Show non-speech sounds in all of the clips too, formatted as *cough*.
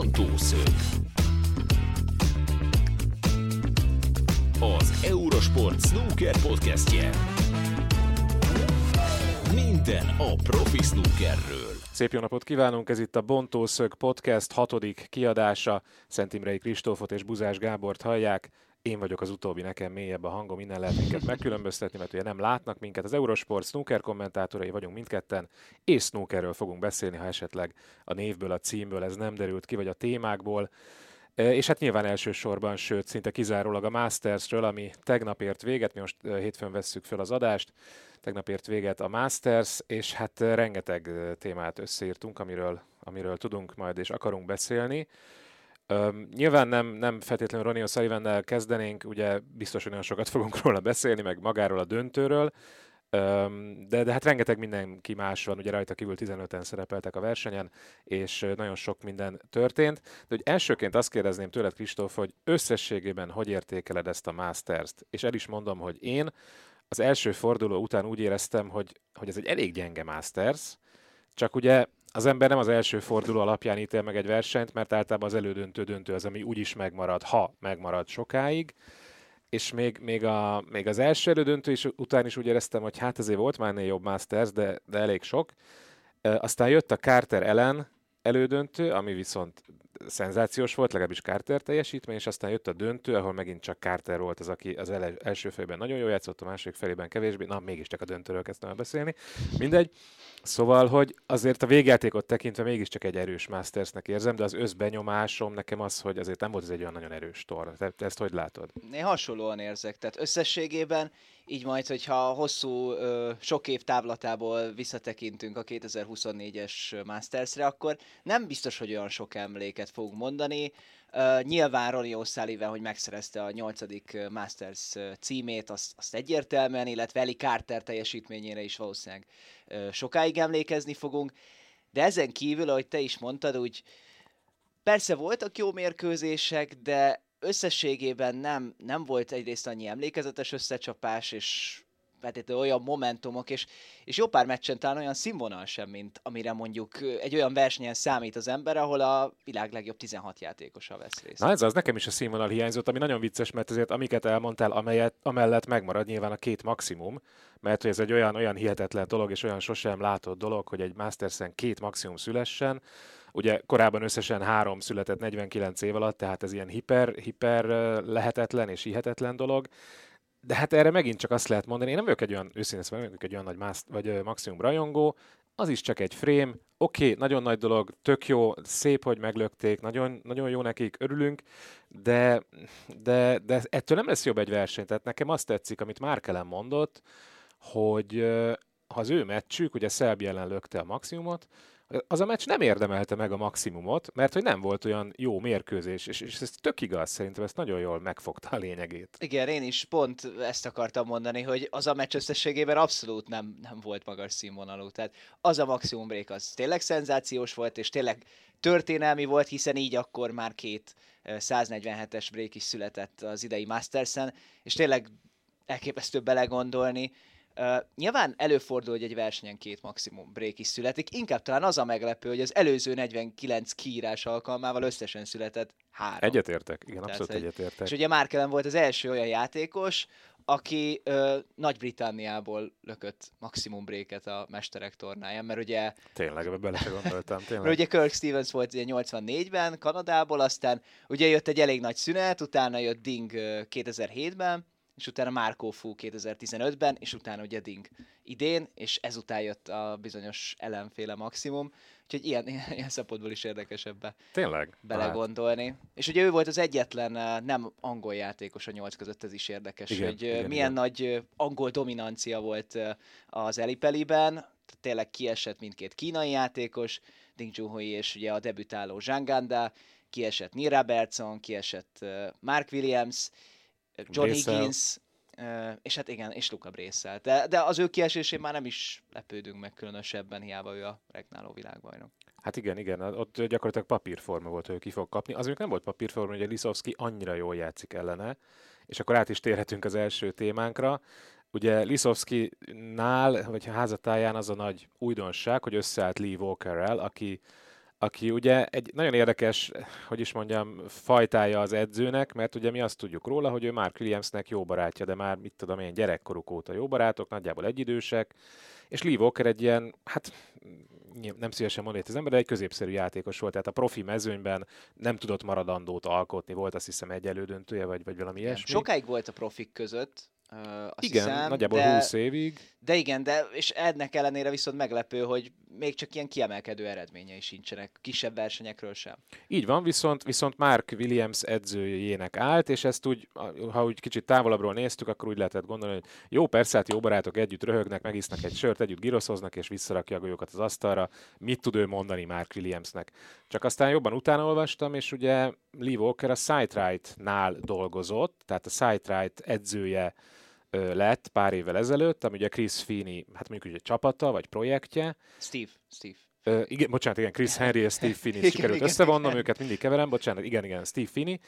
Bontószög. Az Eurosport Snooker podcastje. Minden a profi snookerről. Szép jó napot kívánunk, ez itt a Bontószög podcast hatodik kiadása. Szent Imrei Kristófot és Buzás Gábort hallják. Én vagyok az utóbbi, nekem mélyebb a hangom, innen lehet minket megkülönböztetni, mert ugye nem látnak minket. Az Eurosport snooker kommentátorai vagyunk mindketten, és snookerről fogunk beszélni, ha esetleg a névből, a címből ez nem derült ki, vagy a témákból. E, És hát nyilván elsősorban, sőt, szinte kizárólag a Mastersről, ami tegnap ért véget, mi most e, hétfőn vesszük föl az adást, tegnap ért véget a Masters, és hát e, rengeteg témát összeírtunk, amiről, amiről tudunk majd és akarunk beszélni. Öm, nyilván nem, nem feltétlenül Ronnie O'Sullivan-nel kezdenénk, ugye biztos, hogy nagyon sokat fogunk róla beszélni, meg magáról a döntőről, Öm, de, de hát rengeteg mindenki más van, ugye rajta kívül 15-en szerepeltek a versenyen, és nagyon sok minden történt. De hogy elsőként azt kérdezném tőled, Kristóf, hogy összességében hogy értékeled ezt a Masters-t? És el is mondom, hogy én az első forduló után úgy éreztem, hogy, hogy ez egy elég gyenge Masters, csak ugye az ember nem az első forduló alapján ítél meg egy versenyt, mert általában az elődöntő döntő az, ami úgyis megmarad, ha megmarad sokáig, és még, még, a, még az első elődöntő is után is úgy éreztem, hogy hát azért volt már ennél jobb Masters, de, de elég sok. Aztán jött a Carter ellen elődöntő, ami viszont szenzációs volt, legalábbis Carter teljesítmény, és aztán jött a döntő, ahol megint csak Carter volt az, aki az ele, első felében nagyon jól játszott, a második felében kevésbé, na mégiscsak a döntőről kezdtem el beszélni, mindegy. Szóval, hogy azért a végjátékot tekintve mégiscsak egy erős Mastersnek érzem, de az összbenyomásom nekem az, hogy azért nem volt ez egy olyan nagyon erős torna. Te, te ezt hogy látod? Én hasonlóan érzek, tehát összességében így majd, hogyha hosszú, sok év távlatából visszatekintünk a 2024-es Mastersre, akkor nem biztos, hogy olyan sok emléket fogunk mondani. Nyilván Ronnie O'Sullivan, hogy megszerezte a nyolcadik Masters címét, azt, azt egyértelműen, illetve Eli Carter teljesítményére is valószínűleg sokáig emlékezni fogunk. De ezen kívül, ahogy te is mondtad, úgy persze voltak jó mérkőzések, de összességében nem, nem volt egyrészt annyi emlékezetes összecsapás, és feltétlenül olyan momentumok, és, és jó pár meccsen talán olyan színvonal sem, mint amire mondjuk egy olyan versenyen számít az ember, ahol a világ legjobb 16 játékosa vesz részt. Na ez az, nekem is a színvonal hiányzott, ami nagyon vicces, mert azért amiket elmondtál, amelyet, amellett megmarad nyilván a két maximum, mert hogy ez egy olyan, olyan hihetetlen dolog, és olyan sosem látott dolog, hogy egy Mastersen két maximum szülessen, Ugye korábban összesen három született 49 év alatt, tehát ez ilyen hiper, hiper lehetetlen és hihetetlen dolog. De hát erre megint csak azt lehet mondani, én nem vagyok egy olyan, őszintén szóval nem vagyok egy olyan nagy más, vagy maximum rajongó, az is csak egy frame, oké, okay, nagyon nagy dolog, tök jó, szép, hogy meglökték, nagyon, nagyon jó nekik, örülünk, de, de, de ettől nem lesz jobb egy verseny. Tehát nekem azt tetszik, amit Márkelen mondott, hogy ha az ő meccsük, ugye Szelbi ellen lökte a maximumot, az a meccs nem érdemelte meg a maximumot, mert hogy nem volt olyan jó mérkőzés, és, és ez tök igaz, szerintem ezt nagyon jól megfogta a lényegét. Igen, én is pont ezt akartam mondani, hogy az a meccs összességében abszolút nem, nem volt magas színvonalú. Tehát az a maximum break az tényleg szenzációs volt, és tényleg történelmi volt, hiszen így akkor már két 147-es break is született az idei Mastersen, és tényleg elképesztő belegondolni, Uh, nyilván előfordul, hogy egy versenyen két maximum break is születik, inkább talán az a meglepő, hogy az előző 49 kiírás alkalmával összesen született három. Egyetértek, igen, Tehát abszolút egy... egyetértek. És ugye Markelen volt az első olyan játékos, aki uh, Nagy-Britanniából lökött maximum breaket a mesterek tornáján, mert ugye... Tényleg, ebbe bele gondoltam, tényleg. mert ugye Kirk Stevens volt ugye 84-ben Kanadából, aztán ugye jött egy elég nagy szünet, utána jött Ding uh, 2007-ben, és utána Marco Fu 2015-ben, és utána ugye Ding idén, és ezután jött a bizonyos ellenféle maximum, úgyhogy ilyen, ilyen, *laughs* ilyen szempontból is érdekes ebbe Tényleg? belegondolni. Hát. És ugye ő volt az egyetlen nem angol játékos a nyolc között, ez is érdekes, igen, hogy igen, milyen igen. nagy angol dominancia volt az Elipeliben, tényleg kiesett mindkét kínai játékos, Ding Junhui és ugye a debütáló Zhang Ganda, kiesett Neil Robertson, kiesett Mark Williams, John Brészel. Higgins, és hát igen, és Luca Brészel. De, de az ő kiesésén már nem is lepődünk meg különösebben, hiába ő a regnáló világbajnok. Hát igen, igen, ott gyakorlatilag papírforma volt, hogy ki fog kapni. Az nem volt papírforma, hogy a Liszowski annyira jól játszik ellene, és akkor át is térhetünk az első témánkra. Ugye Liszowski-nál, vagy házatáján az a nagy újdonság, hogy összeállt Lee Walkerrel, aki aki ugye egy nagyon érdekes, hogy is mondjam, fajtája az edzőnek, mert ugye mi azt tudjuk róla, hogy ő Mark Williamsnek jó barátja, de már mit tudom én, gyerekkoruk óta jó barátok, nagyjából egyidősek, és Lee Walker egy ilyen, hát nem szívesen mondani az ember, de egy középszerű játékos volt, tehát a profi mezőnyben nem tudott maradandót alkotni, volt azt hiszem egy elődöntője, vagy, vagy valami ilyesmi. Sokáig volt a profik között, azt igen, hiszem, nagyjából de, 20 évig. De igen, de és ennek ellenére viszont meglepő, hogy még csak ilyen kiemelkedő eredményei sincsenek, kisebb versenyekről sem. Így van, viszont, viszont Mark Williams edzőjének állt, és ezt úgy, ha úgy kicsit távolabbról néztük, akkor úgy lehetett gondolni, hogy jó, persze, hát jó barátok együtt röhögnek, megisznak egy sört, együtt giroszoznak, és visszarakja a golyókat az asztalra. Mit tud ő mondani Mark Williamsnek? Csak aztán jobban utána olvastam, és ugye Lee Walker a Sightright-nál dolgozott, tehát a Sightright edzője lett pár évvel ezelőtt, ami ugye Chris Feeney, hát mondjuk egy csapata, vagy projektje. Steve, Steve. Uh, igen, bocsánat, igen, Chris Henry és Steve Finney sikerült összevonnom őket, mindig keverem, bocsánat, igen, igen, Steve Finney,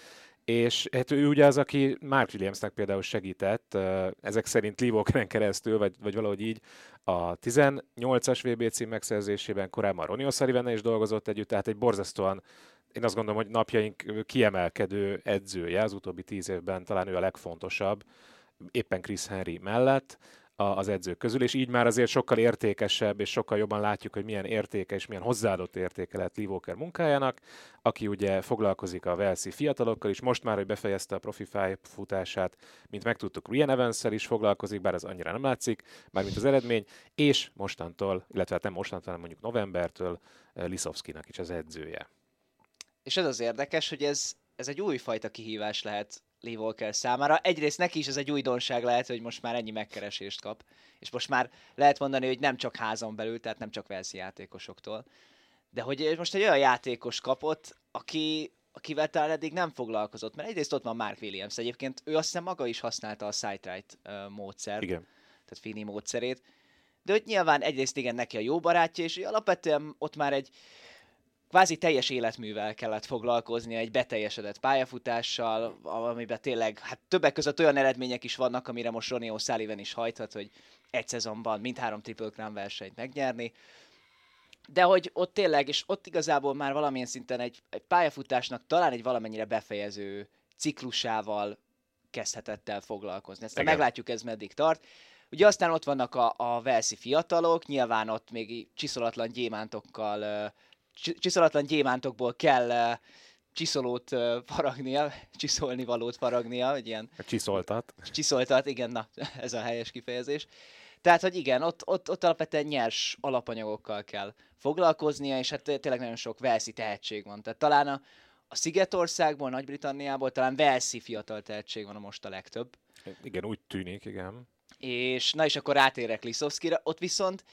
és hát ő ugye az, aki Mark Williamsnek például segített, ezek szerint Lee Walkeren keresztül, vagy, vagy valahogy így, a 18-as VB cím megszerzésében, korábban Ronnie O'Sullivan is dolgozott együtt, tehát egy borzasztóan én azt gondolom, hogy napjaink kiemelkedő edzője az utóbbi tíz évben, talán ő a legfontosabb, éppen Chris Henry mellett az edzők közül, és így már azért sokkal értékesebb, és sokkal jobban látjuk, hogy milyen értéke és milyen hozzáadott értéke lett Lee Walker munkájának, aki ugye foglalkozik a Velszi fiatalokkal is, most már, hogy befejezte a profi futását, mint megtudtuk, Ryan evans is foglalkozik, bár az annyira nem látszik, mármint az eredmény, és mostantól, illetve hát nem mostantól, hanem mondjuk novembertől eh, Liszowskinak is az edzője. És ez az érdekes, hogy ez, ez egy újfajta kihívás lehet Lee Walker számára. Egyrészt neki is ez egy újdonság lehet, hogy most már ennyi megkeresést kap, és most már lehet mondani, hogy nem csak házon belül, tehát nem csak Velszi játékosoktól, de hogy most egy olyan játékos kapott, aki, akivel talán eddig nem foglalkozott, mert egyrészt ott van Mark Williams, egyébként ő azt hiszem maga is használta a Sightright uh, módszert, Igen. tehát Fini módszerét, de hogy nyilván egyrészt igen neki a jó barátja, és alapvetően ott már egy, kvázi teljes életművel kellett foglalkoznia, egy beteljesedett pályafutással, amiben tényleg, hát többek között olyan eredmények is vannak, amire most Ronnie O'Sullivan is hajthat, hogy egy szezonban mindhárom Triple Crown versenyt megnyerni. De hogy ott tényleg, és ott igazából már valamilyen szinten egy, egy pályafutásnak talán egy valamennyire befejező ciklusával kezdhetett el foglalkozni. Ezt meglátjuk, ez meddig tart. Ugye aztán ott vannak a, a Velszi fiatalok, nyilván ott még csiszolatlan gyémántokkal csiszolatlan gyémántokból kell csiszolót faragnia, *laughs* csiszolni valót faragnia, hogy ilyen... Csiszoltat. Csiszoltat, igen, na, *laughs* ez a helyes kifejezés. Tehát, hogy igen, ott, ott, ott alapvetően nyers alapanyagokkal kell foglalkoznia, és hát tényleg nagyon sok Velszi tehetség van. Tehát talán a, a Szigetországból, Nagy-Britanniából talán Velszi fiatal tehetség van a most a legtöbb. Igen, úgy tűnik, igen. És na és akkor rátérek Liszowskira, ott viszont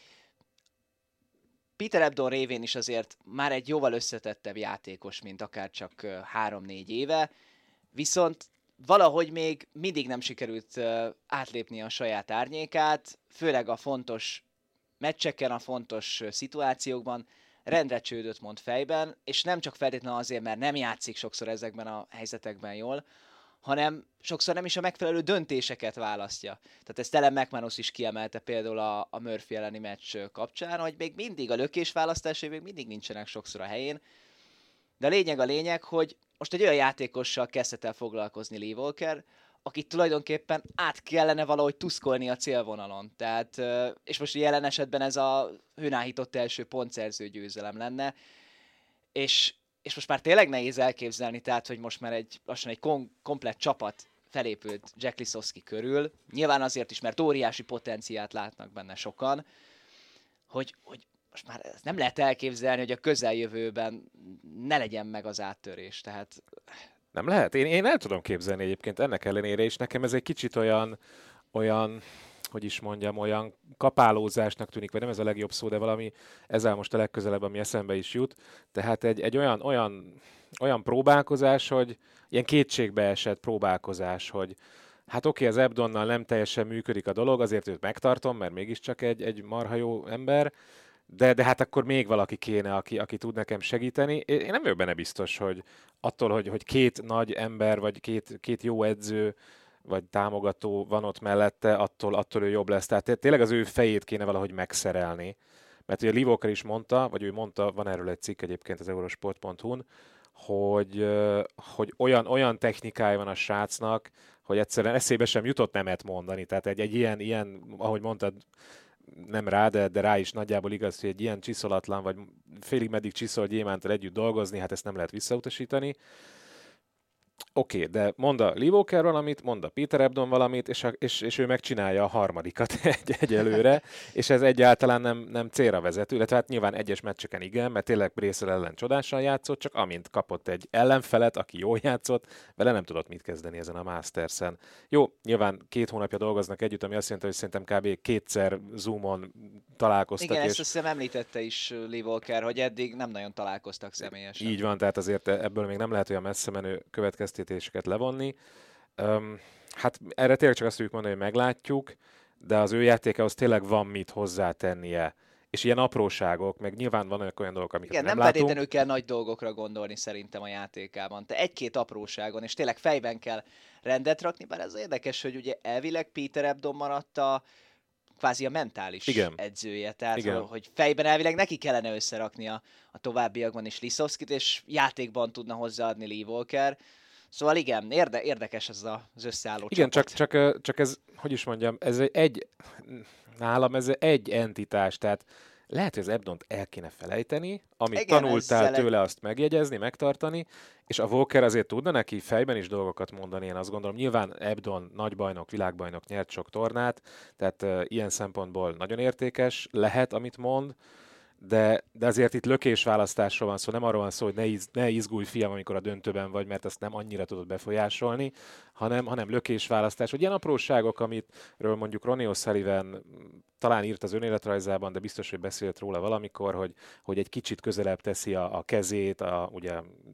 Peter Ebdon révén is azért már egy jóval összetettebb játékos, mint akár csak 3-4 éve, viszont valahogy még mindig nem sikerült átlépni a saját árnyékát, főleg a fontos meccseken, a fontos szituációkban rendre csődöt mond fejben, és nem csak feltétlenül azért, mert nem játszik sokszor ezekben a helyzetekben jól, hanem sokszor nem is a megfelelő döntéseket választja. Tehát ezt Ellen McManus is kiemelte például a, a Murphy elleni meccs kapcsán, hogy még mindig a lökés választásai még mindig nincsenek sokszor a helyén. De a lényeg a lényeg, hogy most egy olyan játékossal kezdett el foglalkozni Lee Walker, akit tulajdonképpen át kellene valahogy tuszkolni a célvonalon. Tehát, és most jelen esetben ez a hőnáhított első pontszerző győzelem lenne, és és most már tényleg nehéz elképzelni, tehát, hogy most már egy lassan egy kom- komplett csapat felépült Jack Lisowski körül, nyilván azért is, mert óriási potenciát látnak benne sokan, hogy, hogy most már nem lehet elképzelni, hogy a közeljövőben ne legyen meg az áttörés, tehát... Nem lehet? Én, én el tudom képzelni egyébként ennek ellenére, és nekem ez egy kicsit olyan, olyan hogy is mondjam, olyan kapálózásnak tűnik, vagy nem ez a legjobb szó, de valami ezzel most a legközelebb, ami eszembe is jut. Tehát egy, egy olyan, olyan, olyan próbálkozás, hogy ilyen kétségbe esett próbálkozás, hogy hát oké, okay, az Ebdonnal nem teljesen működik a dolog, azért őt megtartom, mert mégiscsak egy, egy marha jó ember, de, de hát akkor még valaki kéne, aki, aki tud nekem segíteni. Én nem vagyok benne biztos, hogy attól, hogy, hogy két nagy ember, vagy két, két jó edző vagy támogató van ott mellette, attól, attól ő jobb lesz. Tehát tényleg az ő fejét kéne valahogy megszerelni, mert ugye Walker is mondta, vagy ő mondta, van erről egy cikk egyébként az eurosport.hu-n, hogy, hogy olyan, olyan technikája van a srácnak, hogy egyszerűen eszébe sem jutott nemet mondani. Tehát egy, egy ilyen, ilyen, ahogy mondtad, nem rá, de, de rá is nagyjából igaz, hogy egy ilyen csiszolatlan, vagy félig meddig csiszolt gyémántal együtt dolgozni, hát ezt nem lehet visszautasítani. Oké, okay, de mond a Lee Walker valamit, mond a Peter Ebdon valamit, és, a, és, és ő megcsinálja a harmadikat *laughs* egy, egyelőre, és ez egyáltalán nem, nem célra vezető, illetve hát nyilván egyes meccseken igen, mert tényleg Brészel ellen csodásan játszott, csak amint kapott egy ellenfelet, aki jól játszott, vele nem tudott mit kezdeni ezen a Masters-en. Jó, nyilván két hónapja dolgoznak együtt, ami azt jelenti, hogy szerintem kb. kétszer Zoomon találkoztak. Igen, és... ezt azt hiszem említette is Lee Walker, hogy eddig nem nagyon találkoztak személyesen. Így van, tehát azért ebből még nem lehet olyan messze menő következtetés következtetéseket levonni. Um, hát erre tényleg csak azt tudjuk mondani, hogy meglátjuk, de az ő játékához tényleg van mit hozzátennie. És ilyen apróságok, meg nyilván vannak olyan dolgok, amiket Igen, nem, nem feltétlenül kell nagy dolgokra gondolni szerintem a játékában. Te egy-két apróságon, és tényleg fejben kell rendet rakni, bár ez érdekes, hogy ugye elvileg Peter Ebdon maradt a kvázi a mentális Igen. edzője, tehát Igen. hogy fejben elvileg neki kellene összerakni a, a továbbiakban is Liszowskit, és játékban tudna hozzáadni Lee Walker. Szóval igen, érde, érdekes ez az összeálló Igen, csak, csapat. csak, csak ez, hogy is mondjam, ez egy, nálam ez egy entitás, tehát lehet, hogy az Ebdont el kéne felejteni, amit Igen, tanultál tőle, azt megjegyezni, megtartani, és a Walker azért tudna neki fejben is dolgokat mondani, én azt gondolom. Nyilván Ebdon nagy bajnok, világbajnok, nyert sok tornát, tehát uh, ilyen szempontból nagyon értékes lehet, amit mond, de, de azért itt lökésválasztásról van szó, nem arról van szó, hogy ne, iz, ne izgulj fiam, amikor a döntőben vagy, mert azt nem annyira tudod befolyásolni, hanem, hanem lökésválasztás, vagy ilyen apróságok, amitről mondjuk Ronnie O'Sullivan talán írt az önéletrajzában, de biztos, hogy beszélt róla valamikor, hogy, hogy egy kicsit közelebb teszi a, a kezét, a, ugye,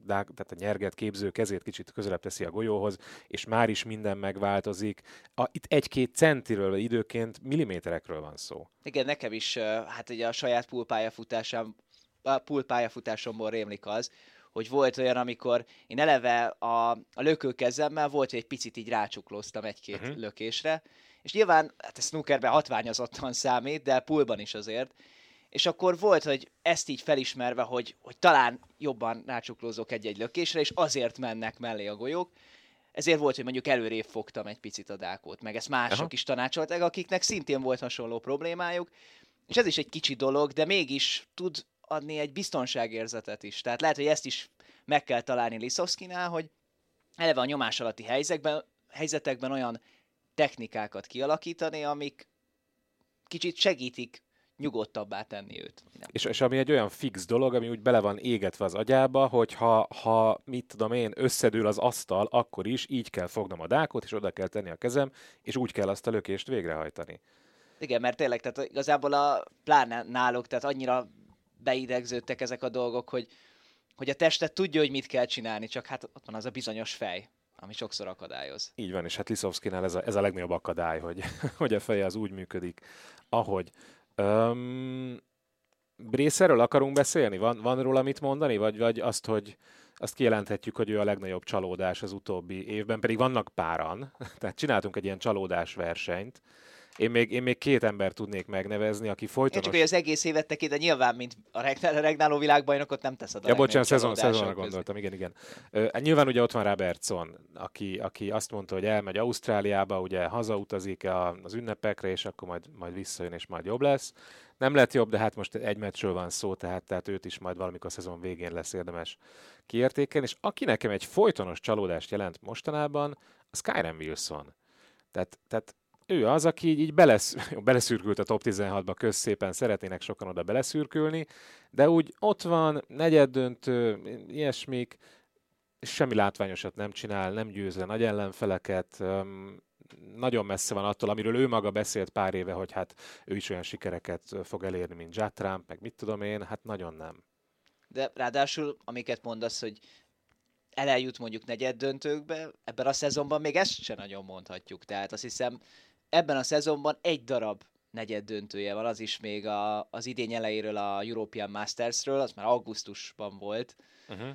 tehát a nyerget képző kezét kicsit közelebb teszi a golyóhoz, és már is minden megváltozik. A, itt egy-két centiről, időként milliméterekről van szó. Igen, nekem is, hát ugye a saját poolpályafutásám, a poolpályafutásomból rémlik az, hogy volt olyan, amikor én eleve a, a lökőkezemmel volt, hogy egy picit így rácsuklóztam egy-két uh-huh. lökésre, és nyilván, hát ez snookerben hatványozottan *laughs* számít, de poolban is azért, és akkor volt, hogy ezt így felismerve, hogy, hogy talán jobban rácsuklózok egy-egy lökésre, és azért mennek mellé a golyók, ezért volt, hogy mondjuk előrébb fogtam egy picit a dákót, meg ezt mások Aha. is tanácsolták, akiknek szintén volt hasonló problémájuk, és ez is egy kicsi dolog, de mégis tud adni egy biztonságérzetet is. Tehát lehet, hogy ezt is meg kell találni Liszowskinál, hogy eleve a nyomás alatti helyzetekben, helyzetekben olyan technikákat kialakítani, amik kicsit segítik nyugodtabbá tenni őt. És, és ami egy olyan fix dolog, ami úgy bele van égetve az agyába, hogy ha, ha mit tudom én, összedől az asztal, akkor is így kell fognom a dákot, és oda kell tenni a kezem, és úgy kell azt a lökést végrehajtani. Igen, mert tényleg, tehát igazából a pláne náluk, tehát annyira beidegződtek ezek a dolgok, hogy, hogy a testet tudja, hogy mit kell csinálni, csak hát ott van az a bizonyos fej, ami sokszor akadályoz. Így van, és hát Liszowskinál ez a, ez a legnagyobb akadály, hogy, *laughs* hogy a feje az úgy működik, ahogy. Um, Brészerről akarunk beszélni? Van, van róla mit mondani? Vagy, vagy azt, hogy azt kijelenthetjük, hogy ő a legnagyobb csalódás az utóbbi évben, pedig vannak páran, *laughs* tehát csináltunk egy ilyen csalódás versenyt. Én még, én még két ember tudnék megnevezni, aki Én folytonos... csak, hogy az egész évet tekint, de nyilván, mint a regnál- a regnáló világbajnokot nem teszed a Ja, bocsánat, szezon, szezonra gondoltam, igen, igen. Ö, hát nyilván ugye ott van Robertson, aki, aki azt mondta, hogy elmegy Ausztráliába, ugye hazautazik a- az ünnepekre, és akkor majd, majd visszajön, és majd jobb lesz. Nem lett jobb, de hát most egy meccsről van szó, tehát, tehát őt is majd valamikor a szezon végén lesz érdemes kiértékelni, és aki nekem egy folytonos csalódást jelent mostanában, az Kyren Wilson. Tehát, tehát ő az, aki így, így belesz, *laughs* beleszürkült a top 16-ba, közszépen szeretnének sokan oda beleszürkülni, de úgy ott van, negyed döntő, ilyesmik, semmi látványosat nem csinál, nem győz le nagy ellenfeleket, nagyon messze van attól, amiről ő maga beszélt pár éve, hogy hát ő is olyan sikereket fog elérni, mint Judd Trump, meg mit tudom én, hát nagyon nem. De ráadásul, amiket mondasz, hogy eljut mondjuk negyed döntőkbe, ebben a szezonban még ezt sem nagyon mondhatjuk. Tehát azt hiszem, ebben a szezonban egy darab negyed döntője van, az is még a, az idény elejéről a European Mastersről, az már augusztusban volt. Uh-huh.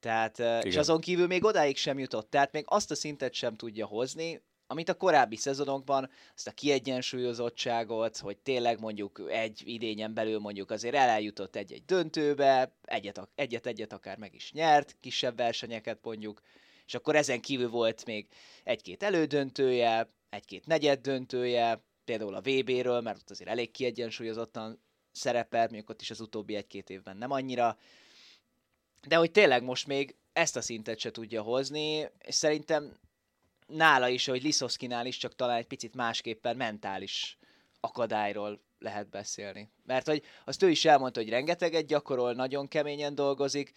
Tehát, eh, és Igen. azon kívül még odáig sem jutott. Tehát még azt a szintet sem tudja hozni, amit a korábbi szezonokban, azt a kiegyensúlyozottságot, hogy tényleg mondjuk egy idényen belül mondjuk azért eljutott egy-egy döntőbe, egyet, egyet, egyet akár meg is nyert, kisebb versenyeket mondjuk, és akkor ezen kívül volt még egy-két elődöntője, egy-két negyed döntője, például a VB-ről, mert ott azért elég kiegyensúlyozottan szerepel, mondjuk ott is az utóbbi egy-két évben nem annyira, de hogy tényleg most még ezt a szintet se tudja hozni, és szerintem nála is, hogy Liszoszkinál is, csak talán egy picit másképpen mentális akadályról lehet beszélni. Mert hogy azt ő is elmondta, hogy rengeteget gyakorol, nagyon keményen dolgozik,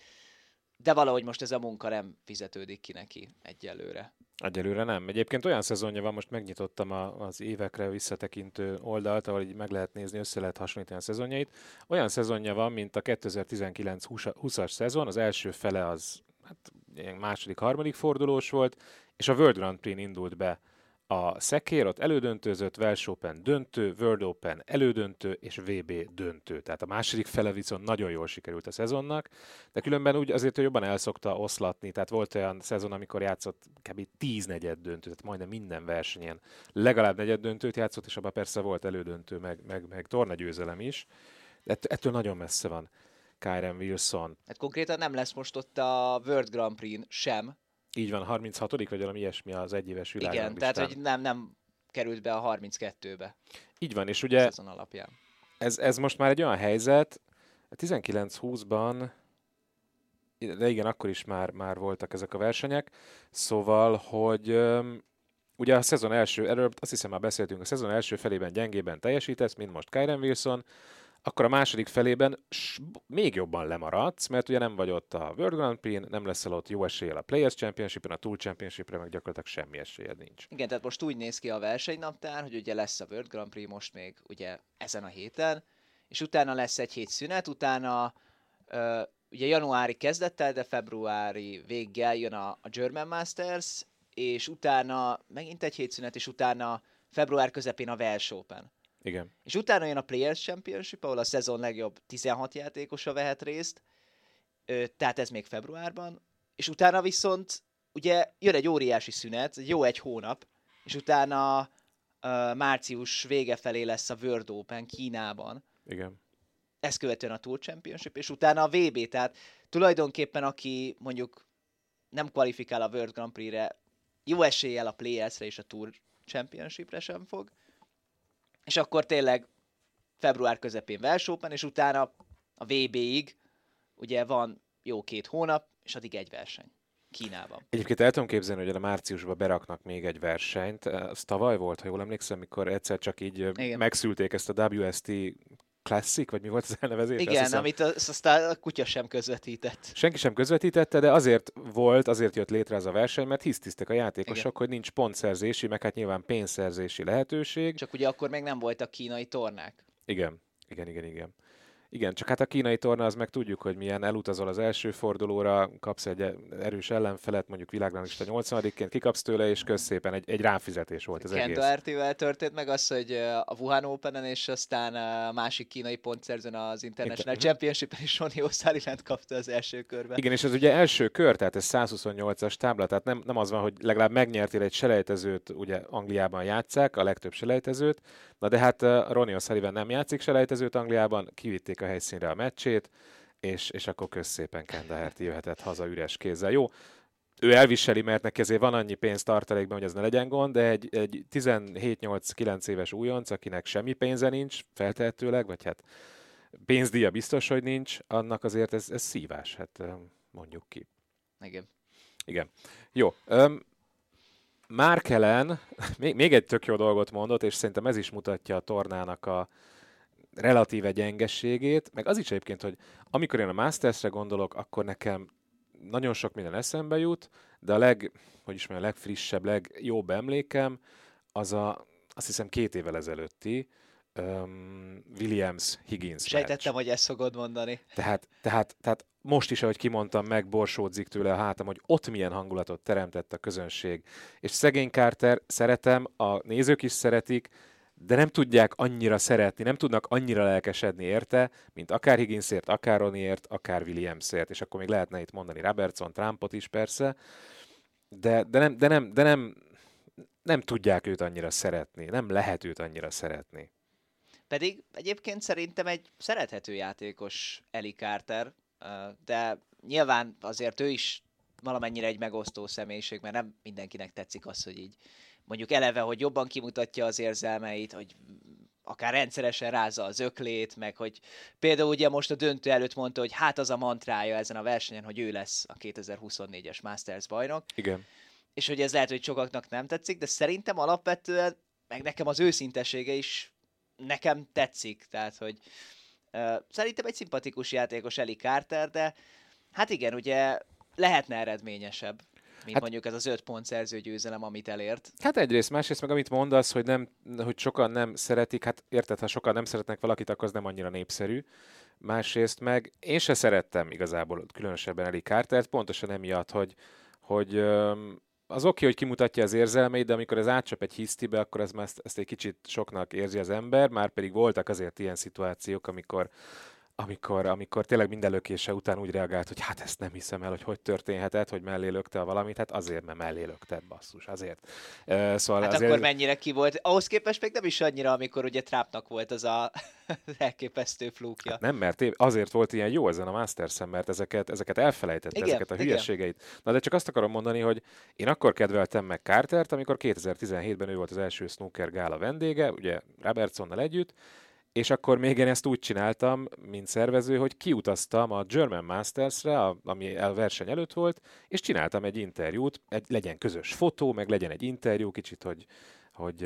de valahogy most ez a munka nem fizetődik ki neki egyelőre. Egyelőre nem. Egyébként olyan szezonja van, most megnyitottam a, az évekre visszatekintő oldalt, ahol így meg lehet nézni, össze lehet hasonlítani a szezonjait. Olyan szezonja van, mint a 2019-20-as szezon, az első fele az hát, második, harmadik fordulós volt, és a World Grand Prix indult be a szekér, ott elődöntőzött, Welsh Open döntő, World Open elődöntő és VB döntő. Tehát a második fele viszont nagyon jól sikerült a szezonnak, de különben úgy azért, hogy jobban elszokta oszlatni, tehát volt olyan szezon, amikor játszott kb. 10 negyed döntő, tehát majdnem minden versenyen legalább negyed döntőt játszott, és abban persze volt elődöntő, meg, meg, meg tornagyőzelem is. De ettől nagyon messze van Kyren Wilson. Hát konkrétan nem lesz most ott a World Grand Prix sem, így van, 36 vagy valami ilyesmi az egyéves világ. Igen, tehát hogy nem, nem került be a 32-be. Így van, és ugye a alapján. Ez, ez most már egy olyan helyzet, 19-20-ban de igen, akkor is már, már voltak ezek a versenyek, szóval, hogy ugye a szezon első, erről azt hiszem már beszéltünk, a szezon első felében gyengében teljesítesz, mint most Kyren Wilson, akkor a második felében még jobban lemaradsz, mert ugye nem vagy ott a World Grand Prix, nem leszel ott jó eséllyel a Players Championship-en, a Tour Championship-re meg gyakorlatilag semmi esélyed nincs. Igen, tehát most úgy néz ki a versenynaptár, hogy ugye lesz a World Grand Prix most még ugye ezen a héten, és utána lesz egy hét szünet, utána uh, ugye januári kezdettel, de februári véggel jön a, a German Masters, és utána megint egy hét szünet, és utána február közepén a Welsh Open. Igen. És utána jön a Players Championship, ahol a szezon legjobb 16 játékosa vehet részt, tehát ez még februárban, és utána viszont ugye jön egy óriási szünet, jó egy hónap, és utána uh, március vége felé lesz a World Open Kínában. Igen. Ezt követően a Tour Championship, és utána a VB, tehát tulajdonképpen aki mondjuk nem kvalifikál a World Grand Prix-re, jó eséllyel a Players-re és a Tour Championship-re sem fog, és akkor tényleg február közepén Welsh Open, és utána a VB-ig ugye van jó két hónap, és addig egy verseny. Kínában. Egyébként el tudom képzelni, hogy a márciusban beraknak még egy versenyt. Ez tavaly volt, ha jól emlékszem, mikor egyszer csak így Igen. megszülték ezt a WST Classic, vagy mi volt az elnevezés? Igen, hiszem, amit az, aztán a kutya sem közvetített. Senki sem közvetítette, de azért volt, azért jött létre ez a verseny, mert hisztisztek a játékosok, Igen. hogy nincs pontszerzési, meg hát nyilván pénzszerzési lehetőség. Csak ugye akkor még nem voltak kínai tornák. Igen, igen, igen, igen. Igen, csak hát a kínai torna az meg tudjuk, hogy milyen elutazol az első fordulóra, kapsz egy erős ellenfelet, mondjuk világranglista 80-ként, kikapsz tőle, és közszépen egy, egy ráfizetés volt az Ken egész. Doherty-vel történt meg az, hogy a Wuhan Open-en, és aztán a másik kínai pontszerzőn az International Inter- Championship-en is Sonny O'Sullivan kapta az első körben. Igen, és ez ugye első kör, tehát ez 128-as tábla, tehát nem, nem az van, hogy legalább megnyertél egy selejtezőt, ugye Angliában játszák, a legtöbb selejtezőt, na de hát Ronnie O'Sullivan nem játszik selejtezőt Angliában, kivitték a helyszínre a meccsét, és, és akkor közszépen Kendaherti jöhetett haza üres kézzel. Jó, ő elviseli, mert neki ezért van annyi pénz tartalékban, hogy ez ne legyen gond, de egy, egy 17-8-9 éves újonc, akinek semmi pénze nincs, feltehetőleg, vagy hát pénzdíja biztos, hogy nincs, annak azért ez, ez szívás, hát mondjuk ki. Igen. Igen. Jó. Um, Márkelen még, még egy tök jó dolgot mondott, és szerintem ez is mutatja a tornának a, relatíve gyengességét, meg az is egyébként, hogy amikor én a Masters-re gondolok, akkor nekem nagyon sok minden eszembe jut, de a leg, hogy is mondjam, a legfrissebb, legjobb emlékem az a, azt hiszem két évvel ezelőtti um, Williams-Higgins Sejtettem, hogy ezt fogod mondani. Tehát, tehát, tehát most is, ahogy kimondtam, meg borsódzik tőle a hátam, hogy ott milyen hangulatot teremtett a közönség. És szegény Carter szeretem, a nézők is szeretik, de nem tudják annyira szeretni, nem tudnak annyira lelkesedni érte, mint akár Higginsért, akár Roniért, akár Williamsért, és akkor még lehetne itt mondani Robertson, Trumpot is persze, de, de, nem, de, nem, de nem, nem tudják őt annyira szeretni, nem lehet őt annyira szeretni. Pedig egyébként szerintem egy szerethető játékos Eli Carter, de nyilván azért ő is valamennyire egy megosztó személyiség, mert nem mindenkinek tetszik az, hogy így mondjuk eleve, hogy jobban kimutatja az érzelmeit, hogy akár rendszeresen rázza az öklét, meg hogy például ugye most a döntő előtt mondta, hogy hát az a mantrája ezen a versenyen, hogy ő lesz a 2024-es Masters bajnok. Igen. És hogy ez lehet, hogy sokaknak nem tetszik, de szerintem alapvetően, meg nekem az őszintesége is nekem tetszik, tehát hogy uh, szerintem egy szimpatikus játékos Eli Carter, de hát igen, ugye lehetne eredményesebb, mint hát, mondjuk ez az öt pont szerző győzelem, amit elért. Hát egyrészt, másrészt meg amit mondasz, hogy, nem, hogy sokan nem szeretik, hát érted, ha sokan nem szeretnek valakit, akkor az nem annyira népszerű. Másrészt meg én se szerettem igazából különösebben Eli Cartert, pontosan emiatt, hogy, hogy az oké, okay, hogy kimutatja az érzelmeit, de amikor ez átcsap egy hisztibe, akkor ez ezt, ezt egy kicsit soknak érzi az ember, már pedig voltak azért ilyen szituációk, amikor amikor, amikor tényleg minden lökése után úgy reagált, hogy hát ezt nem hiszem el, hogy hogy történhetett, hogy mellé lökte a valamit, hát azért, mert mellé lökted, basszus, azért. Uh, szóval hát azért... akkor mennyire ki volt? Ahhoz képest még nem is annyira, amikor ugye Trumpnak volt az a *laughs* elképesztő flúkja. Hát nem, mert azért volt ilyen jó ezen a masters mert ezeket, ezeket elfelejtette, igen, ezeket a igen. hülyeségeit. Na de csak azt akarom mondani, hogy én akkor kedveltem meg Cartert, amikor 2017-ben ő volt az első snooker gála vendége, ugye Robertsonnal együtt, és akkor még én ezt úgy csináltam, mint szervező, hogy kiutaztam a German Masters-re, ami a verseny előtt volt, és csináltam egy interjút, egy, legyen közös fotó, meg legyen egy interjú, kicsit, hogy, hogy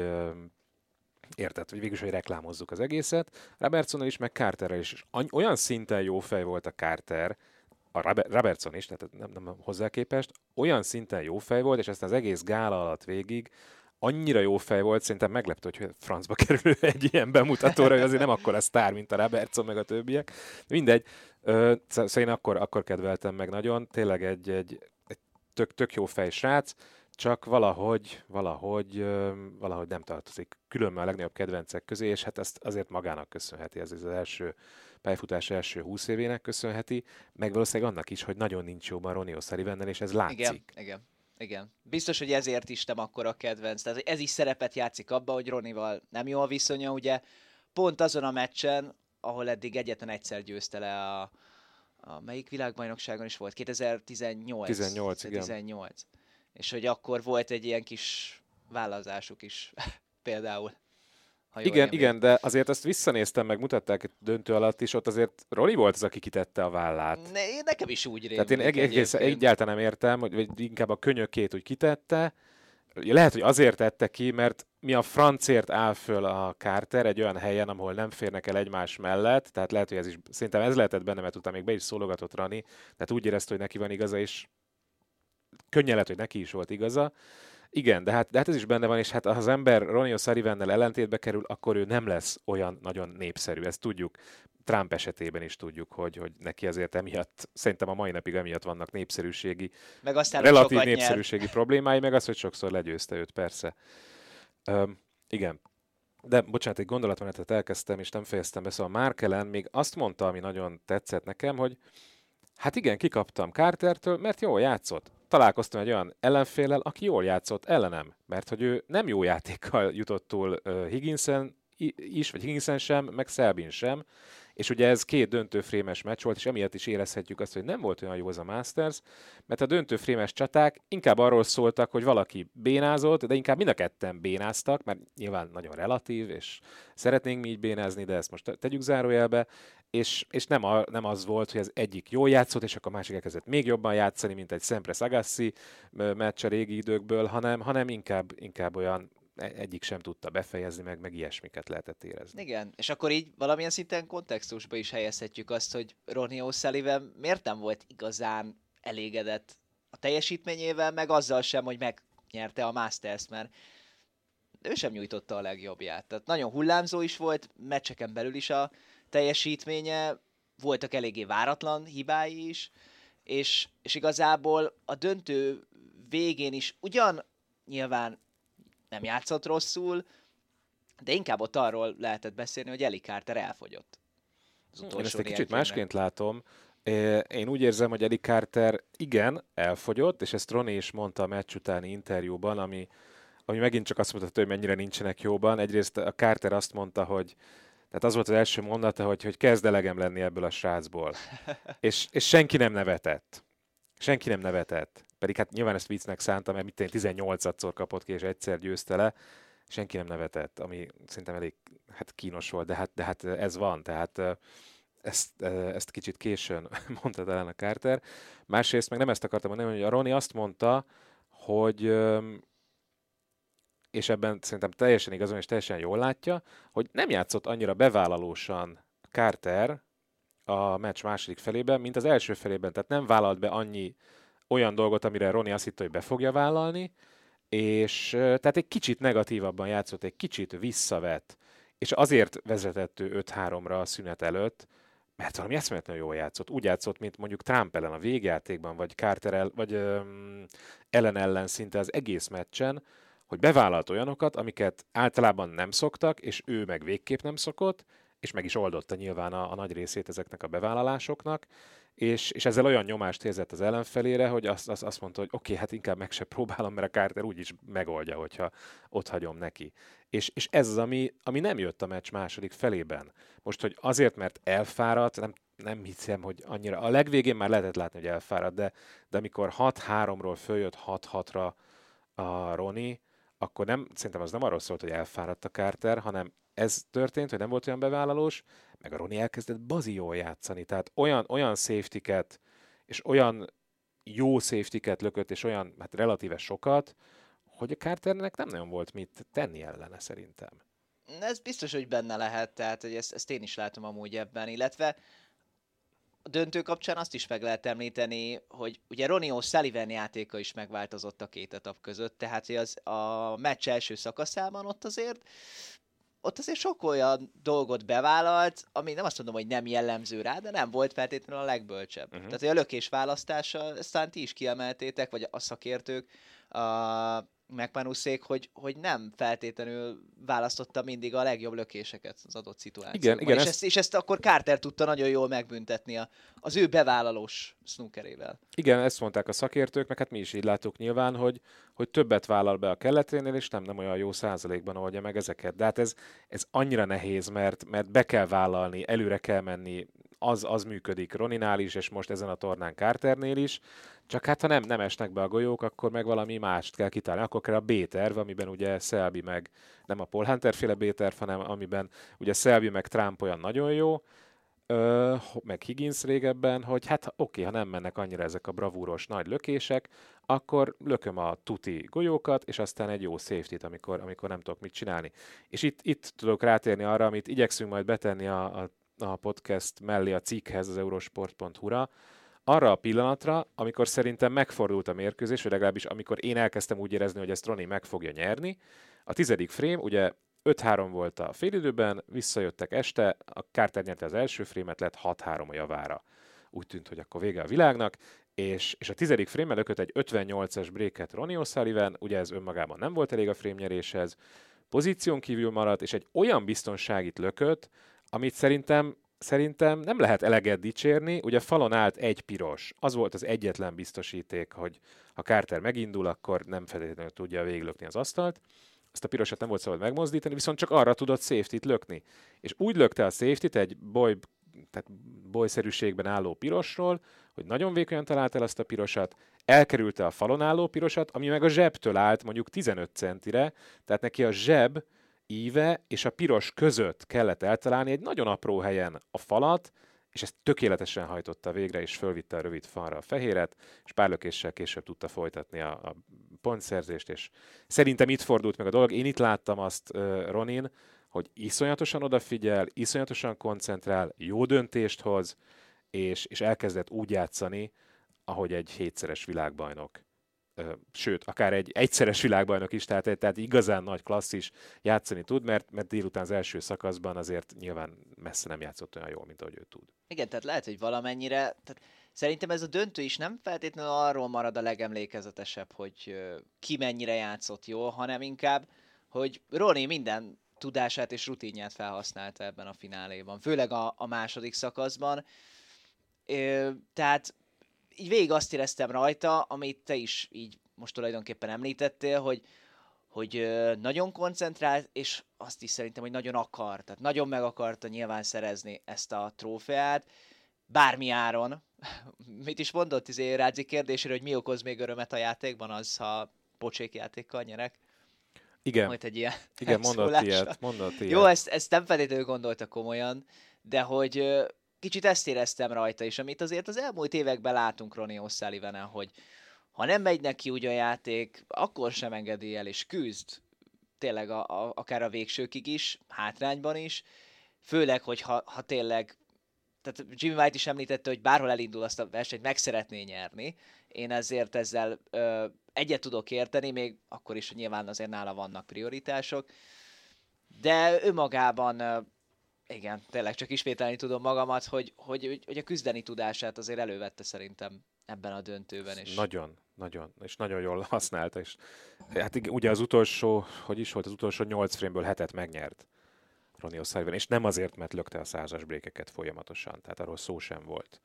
érted, hogy végülis, hogy reklámozzuk az egészet. Robertsonnal is, meg Carterrel is. Olyan szinten jó fej volt a Carter, a Robertson is, tehát nem, nem hozzá képest, olyan szinten jó fej volt, és ezt az egész gála alatt végig annyira jó fej volt, szerintem meglepte, hogy francba kerül *laughs* egy ilyen bemutatóra, hogy azért nem akkor a sztár, mint a Robertson, meg a többiek. Mindegy, szóval én akkor, akkor kedveltem meg nagyon, tényleg egy, egy, egy tök, tök jó fej srác, csak valahogy, valahogy, valahogy nem tartozik különben a legnagyobb kedvencek közé, és hát ezt azért magának köszönheti, ez az első pályafutás első 20 évének köszönheti, meg valószínűleg annak is, hogy nagyon nincs jóban Ronnie O'Sullivannel, és ez látszik. Igen, igen. Igen. Biztos, hogy ezért is nem akkor a kedvenc. Tehát ez is szerepet játszik abba, hogy Ronival nem jó a viszonya, ugye pont azon a meccsen, ahol eddig egyetlen egyszer győzte le a, a melyik világbajnokságon is volt? 2018. 18, 2018. Igen. És hogy akkor volt egy ilyen kis válaszásuk is *laughs* például. Ha igen, igen, de azért azt visszanéztem, meg mutatták döntő alatt is, ott azért Roli volt az, aki kitette a vállát. Ne, nekem is úgy rémlik Tehát én egész, egyáltalán nem értem, hogy vagy inkább a könyökét úgy kitette. Lehet, hogy azért tette ki, mert mi a francért áll föl a Carter egy olyan helyen, ahol nem férnek el egymás mellett, tehát lehet, hogy ez is, szerintem ez lehetett benne, mert utána még be is szólogatott Rani, tehát úgy érezte, hogy neki van igaza, és könnyen lehet, hogy neki is volt igaza. Igen, de hát, de hát ez is benne van, és hát ha az ember Ronnie O'Sullivannel ellentétbe kerül, akkor ő nem lesz olyan nagyon népszerű, ezt tudjuk. Trump esetében is tudjuk, hogy, hogy neki azért emiatt, szerintem a mai napig emiatt vannak népszerűségi, meg aztán relatív népszerűségi nyer. problémái, meg az, hogy sokszor legyőzte őt, persze. Üm, igen. De bocsánat, egy gondolatmenetet elkezdtem, és nem fejeztem be, szóval Markelen még azt mondta, ami nagyon tetszett nekem, hogy hát igen, kikaptam Cartertől, mert jól játszott találkoztam egy olyan ellenfélel, aki jól játszott ellenem, mert hogy ő nem jó játékkal jutott túl Higginsen is, vagy Higginsen sem, meg Selbin sem, és ugye ez két döntőfrémes meccs volt, és emiatt is érezhetjük azt, hogy nem volt olyan jó az a Masters, mert a döntőfrémes csaták inkább arról szóltak, hogy valaki bénázott, de inkább mind a ketten bénáztak, mert nyilván nagyon relatív, és szeretnénk mi így bénázni, de ezt most tegyük zárójelbe, és, és nem, a, nem az volt, hogy az egyik jól játszott, és akkor a másik elkezdett még jobban játszani, mint egy Sempre Sagassi meccs a régi időkből, hanem, hanem inkább, inkább olyan e, egyik sem tudta befejezni, meg, meg ilyesmiket lehetett érezni. Igen, és akkor így valamilyen szinten kontextusba is helyezhetjük azt, hogy Ronnie O'Sullivan miért nem volt igazán elégedett a teljesítményével, meg azzal sem, hogy megnyerte a Masters-t, mert ő sem nyújtotta a legjobbját. Tehát nagyon hullámzó is volt, meccseken belül is a teljesítménye, voltak eléggé váratlan hibái is, és, és igazából a döntő végén is ugyan nyilván nem játszott rosszul, de inkább ott arról lehetett beszélni, hogy Eli Carter elfogyott. Én ezt egy kicsit másként látom. Én úgy érzem, hogy Eli Carter igen, elfogyott, és ezt Ronnie is mondta a meccs utáni interjúban, ami, ami megint csak azt mutatta, hogy mennyire nincsenek jóban. Egyrészt a Carter azt mondta, hogy tehát az volt az első mondata, hogy, hogy kezd elegem lenni ebből a srácból. *laughs* és, és senki nem nevetett. Senki nem nevetett. Pedig hát nyilván ezt viccnek szántam, mert mit 18-szor kapott ki, és egyszer győzte le. Senki nem nevetett, ami szerintem elég hát kínos volt, de hát, de hát ez van. Tehát ezt, ezt kicsit későn *laughs* mondta talán a Carter. Másrészt meg nem ezt akartam mondani, hogy a Roni azt mondta, hogy és ebben szerintem teljesen igazon és teljesen jól látja, hogy nem játszott annyira bevállalósan Carter a meccs második felében, mint az első felében. Tehát nem vállalt be annyi olyan dolgot, amire Roni azt hitte, hogy be fogja vállalni, és tehát egy kicsit negatívabban játszott, egy kicsit visszavett, és azért vezetett ő 5-3-ra a szünet előtt, mert valami eszméletlenül jól játszott. Úgy játszott, mint mondjuk Trump ellen a végjátékban, vagy Carter el, vagy um, ellen ellen szinte az egész meccsen, hogy bevállalt olyanokat, amiket általában nem szoktak, és ő meg végképp nem szokott, és meg is oldotta nyilván a, a nagy részét ezeknek a bevállalásoknak, és, és ezzel olyan nyomást érzett az ellenfelére, hogy azt, azt, azt mondta, hogy oké, okay, hát inkább meg se próbálom, mert a Carter úgyis megoldja, hogyha ott hagyom neki. És, és ez az, ami, ami nem jött a meccs második felében. Most, hogy azért, mert elfáradt, nem, nem hiszem, hogy annyira. A legvégén már lehetett látni, hogy elfáradt, de, de amikor 6-3-ról följött 6-6-ra a Roni, akkor nem, szerintem az nem arról szólt, hogy elfáradt a Carter, hanem ez történt, hogy nem volt olyan bevállalós, meg a Roni elkezdett bazi jól játszani. Tehát olyan, olyan safety és olyan jó safety lökött, és olyan hát relatíve sokat, hogy a Carternek nem nagyon volt mit tenni ellene szerintem. Ez biztos, hogy benne lehet, tehát hogy ezt, ezt én is látom amúgy ebben, illetve döntő kapcsán azt is meg lehet említeni, hogy ugye Ronnie O'Sullivan játéka is megváltozott a két etap között, tehát hogy az a meccs első szakaszában ott azért ott azért sok olyan dolgot bevállalt, ami nem azt mondom, hogy nem jellemző rá, de nem volt feltétlenül a legbölcsebb. Uh-huh. Tehát a lökés választása, ezt ti is kiemeltétek, vagy a szakértők, a megpanuszék, hogy, hogy nem feltétlenül választotta mindig a legjobb lökéseket az adott szituációban. Igen, igen, és, ezt... Ezt, és ezt akkor Carter tudta nagyon jól megbüntetni a, az ő bevállalós snookerével. Igen, ezt mondták a szakértők, meg hát mi is így látjuk nyilván, hogy, hogy többet vállal be a kelleténél, és nem, nem olyan jó százalékban oldja meg ezeket. De hát ez, ez annyira nehéz, mert, mert be kell vállalni, előre kell menni, az, az működik Roninál is, és most ezen a tornán Carternél is, csak hát ha nem, nem esnek be a golyók, akkor meg valami mást kell kitálni. Akkor kell a B-terv, amiben ugye Szelbi meg, nem a Paul Hunter féle B-terv, hanem amiben ugye Szelbi meg Trump olyan nagyon jó, ö, meg Higgins régebben, hogy hát oké, ha nem mennek annyira ezek a bravúros nagy lökések, akkor lököm a tuti golyókat, és aztán egy jó safety amikor, amikor nem tudok mit csinálni. És itt, itt tudok rátérni arra, amit igyekszünk majd betenni a, a, a podcast mellé a cikkhez, az eurosport.hu-ra, arra a pillanatra, amikor szerintem megfordult a mérkőzés, vagy legalábbis amikor én elkezdtem úgy érezni, hogy ezt Roni meg fogja nyerni. A tizedik frame, ugye 5-3 volt a félidőben, visszajöttek este, a Carter nyerte az első frémet, lett 6-3 a javára. Úgy tűnt, hogy akkor vége a világnak, és, és a tizedik frame lökött egy 58-es bréket Ronnie O'Sullivan, ugye ez önmagában nem volt elég a frame pozíción kívül maradt, és egy olyan biztonságit lökött, amit szerintem szerintem nem lehet eleget dicsérni, ugye falon állt egy piros. Az volt az egyetlen biztosíték, hogy ha Carter megindul, akkor nem feltétlenül tudja véglökni az asztalt. Ezt a pirosat nem volt szabad megmozdítani, viszont csak arra tudott safety-t lökni. És úgy lökte a safety-t egy boy, tehát bolyszerűségben álló pirosról, hogy nagyon vékonyan talált el azt a pirosat, elkerülte a falon álló pirosat, ami meg a zsebtől állt mondjuk 15 centire, tehát neki a zseb íve és a piros között kellett eltalálni egy nagyon apró helyen a falat, és ezt tökéletesen hajtotta végre, és fölvitte a rövid falra a fehéret, és pár lökéssel később tudta folytatni a, a pontszerzést, és szerintem itt fordult meg a dolog. Én itt láttam azt uh, Ronin, hogy iszonyatosan odafigyel, iszonyatosan koncentrál, jó döntést hoz, és, és elkezdett úgy játszani, ahogy egy hétszeres világbajnok sőt, akár egy egyszeres világbajnok is, tehát, tehát igazán nagy klasszis játszani tud, mert, mert délután az első szakaszban azért nyilván messze nem játszott olyan jól, mint ahogy ő tud. Igen, tehát lehet, hogy valamennyire, tehát szerintem ez a döntő is nem feltétlenül arról marad a legemlékezetesebb, hogy ki mennyire játszott jól, hanem inkább, hogy Roni minden tudását és rutinját felhasználta ebben a fináléban, főleg a, a második szakaszban. tehát így végig azt éreztem rajta, amit te is így most tulajdonképpen említettél, hogy, hogy nagyon koncentrált, és azt is szerintem, hogy nagyon akar, tehát nagyon meg akarta nyilván szerezni ezt a trófeát, bármi áron. *laughs* Mit is mondott izé Rádzi kérdésére, hogy mi okoz még örömet a játékban, az, ha pocsék játékkal nyerek? Igen, Majd egy ilyen igen mondott ilyet, mondott ilyet. Jó, ezt, ezt nem feltétlenül gondolta komolyan, de hogy kicsit ezt éreztem rajta, és amit azért az elmúlt években látunk Ronnie osullivan hogy ha nem megy neki úgy a játék, akkor sem engedi el, és küzd tényleg a, a, akár a végsőkig is, hátrányban is, főleg, hogy ha, ha tényleg tehát Jimmy White is említette, hogy bárhol elindul azt a versenyt, meg szeretné nyerni. Én ezért ezzel ö, egyet tudok érteni, még akkor is, hogy nyilván azért nála vannak prioritások. De önmagában, ö, igen, tényleg csak ismételni tudom magamat, hogy, hogy, hogy, a küzdeni tudását azért elővette szerintem ebben a döntőben. És... Nagyon, nagyon, és nagyon jól használta. És, hát ugye az utolsó, hogy is volt, az utolsó 8 frameből hetet megnyert Ronnie O'Sullivan, és nem azért, mert lökte a százas brékeket folyamatosan, tehát arról szó sem volt.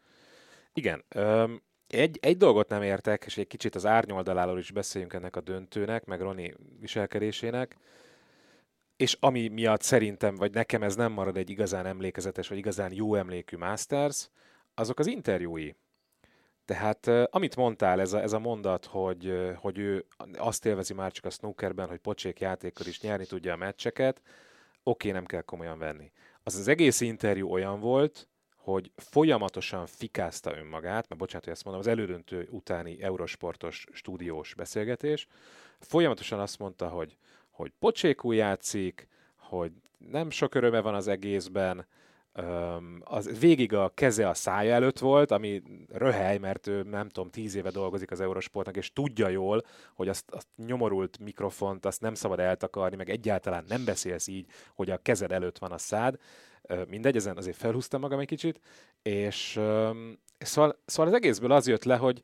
Igen, öm, egy, egy dolgot nem értek, és egy kicsit az árnyoldaláról is beszéljünk ennek a döntőnek, meg Roni viselkedésének, és ami miatt szerintem, vagy nekem ez nem marad egy igazán emlékezetes, vagy igazán jó emlékű Masters, azok az interjúi. Tehát amit mondtál, ez a, ez a mondat, hogy, hogy ő azt élvezi már csak a snookerben, hogy pocsék játékkor is nyerni tudja a meccseket, oké, nem kell komolyan venni. Az az egész interjú olyan volt, hogy folyamatosan fikázta önmagát, mert bocsánat, hogy ezt mondom, az elődöntő utáni eurosportos stúdiós beszélgetés, folyamatosan azt mondta, hogy, hogy pocsékul játszik, hogy nem sok öröme van az egészben, az végig a keze a szája előtt volt, ami röhely, mert ő nem tudom, tíz éve dolgozik az Eurosportnak, és tudja jól, hogy azt, azt nyomorult mikrofont, azt nem szabad eltakarni, meg egyáltalán nem beszélsz így, hogy a kezed előtt van a szád. Mindegy, ezen azért felhúztam magam egy kicsit, és szóval, szóval az egészből az jött le, hogy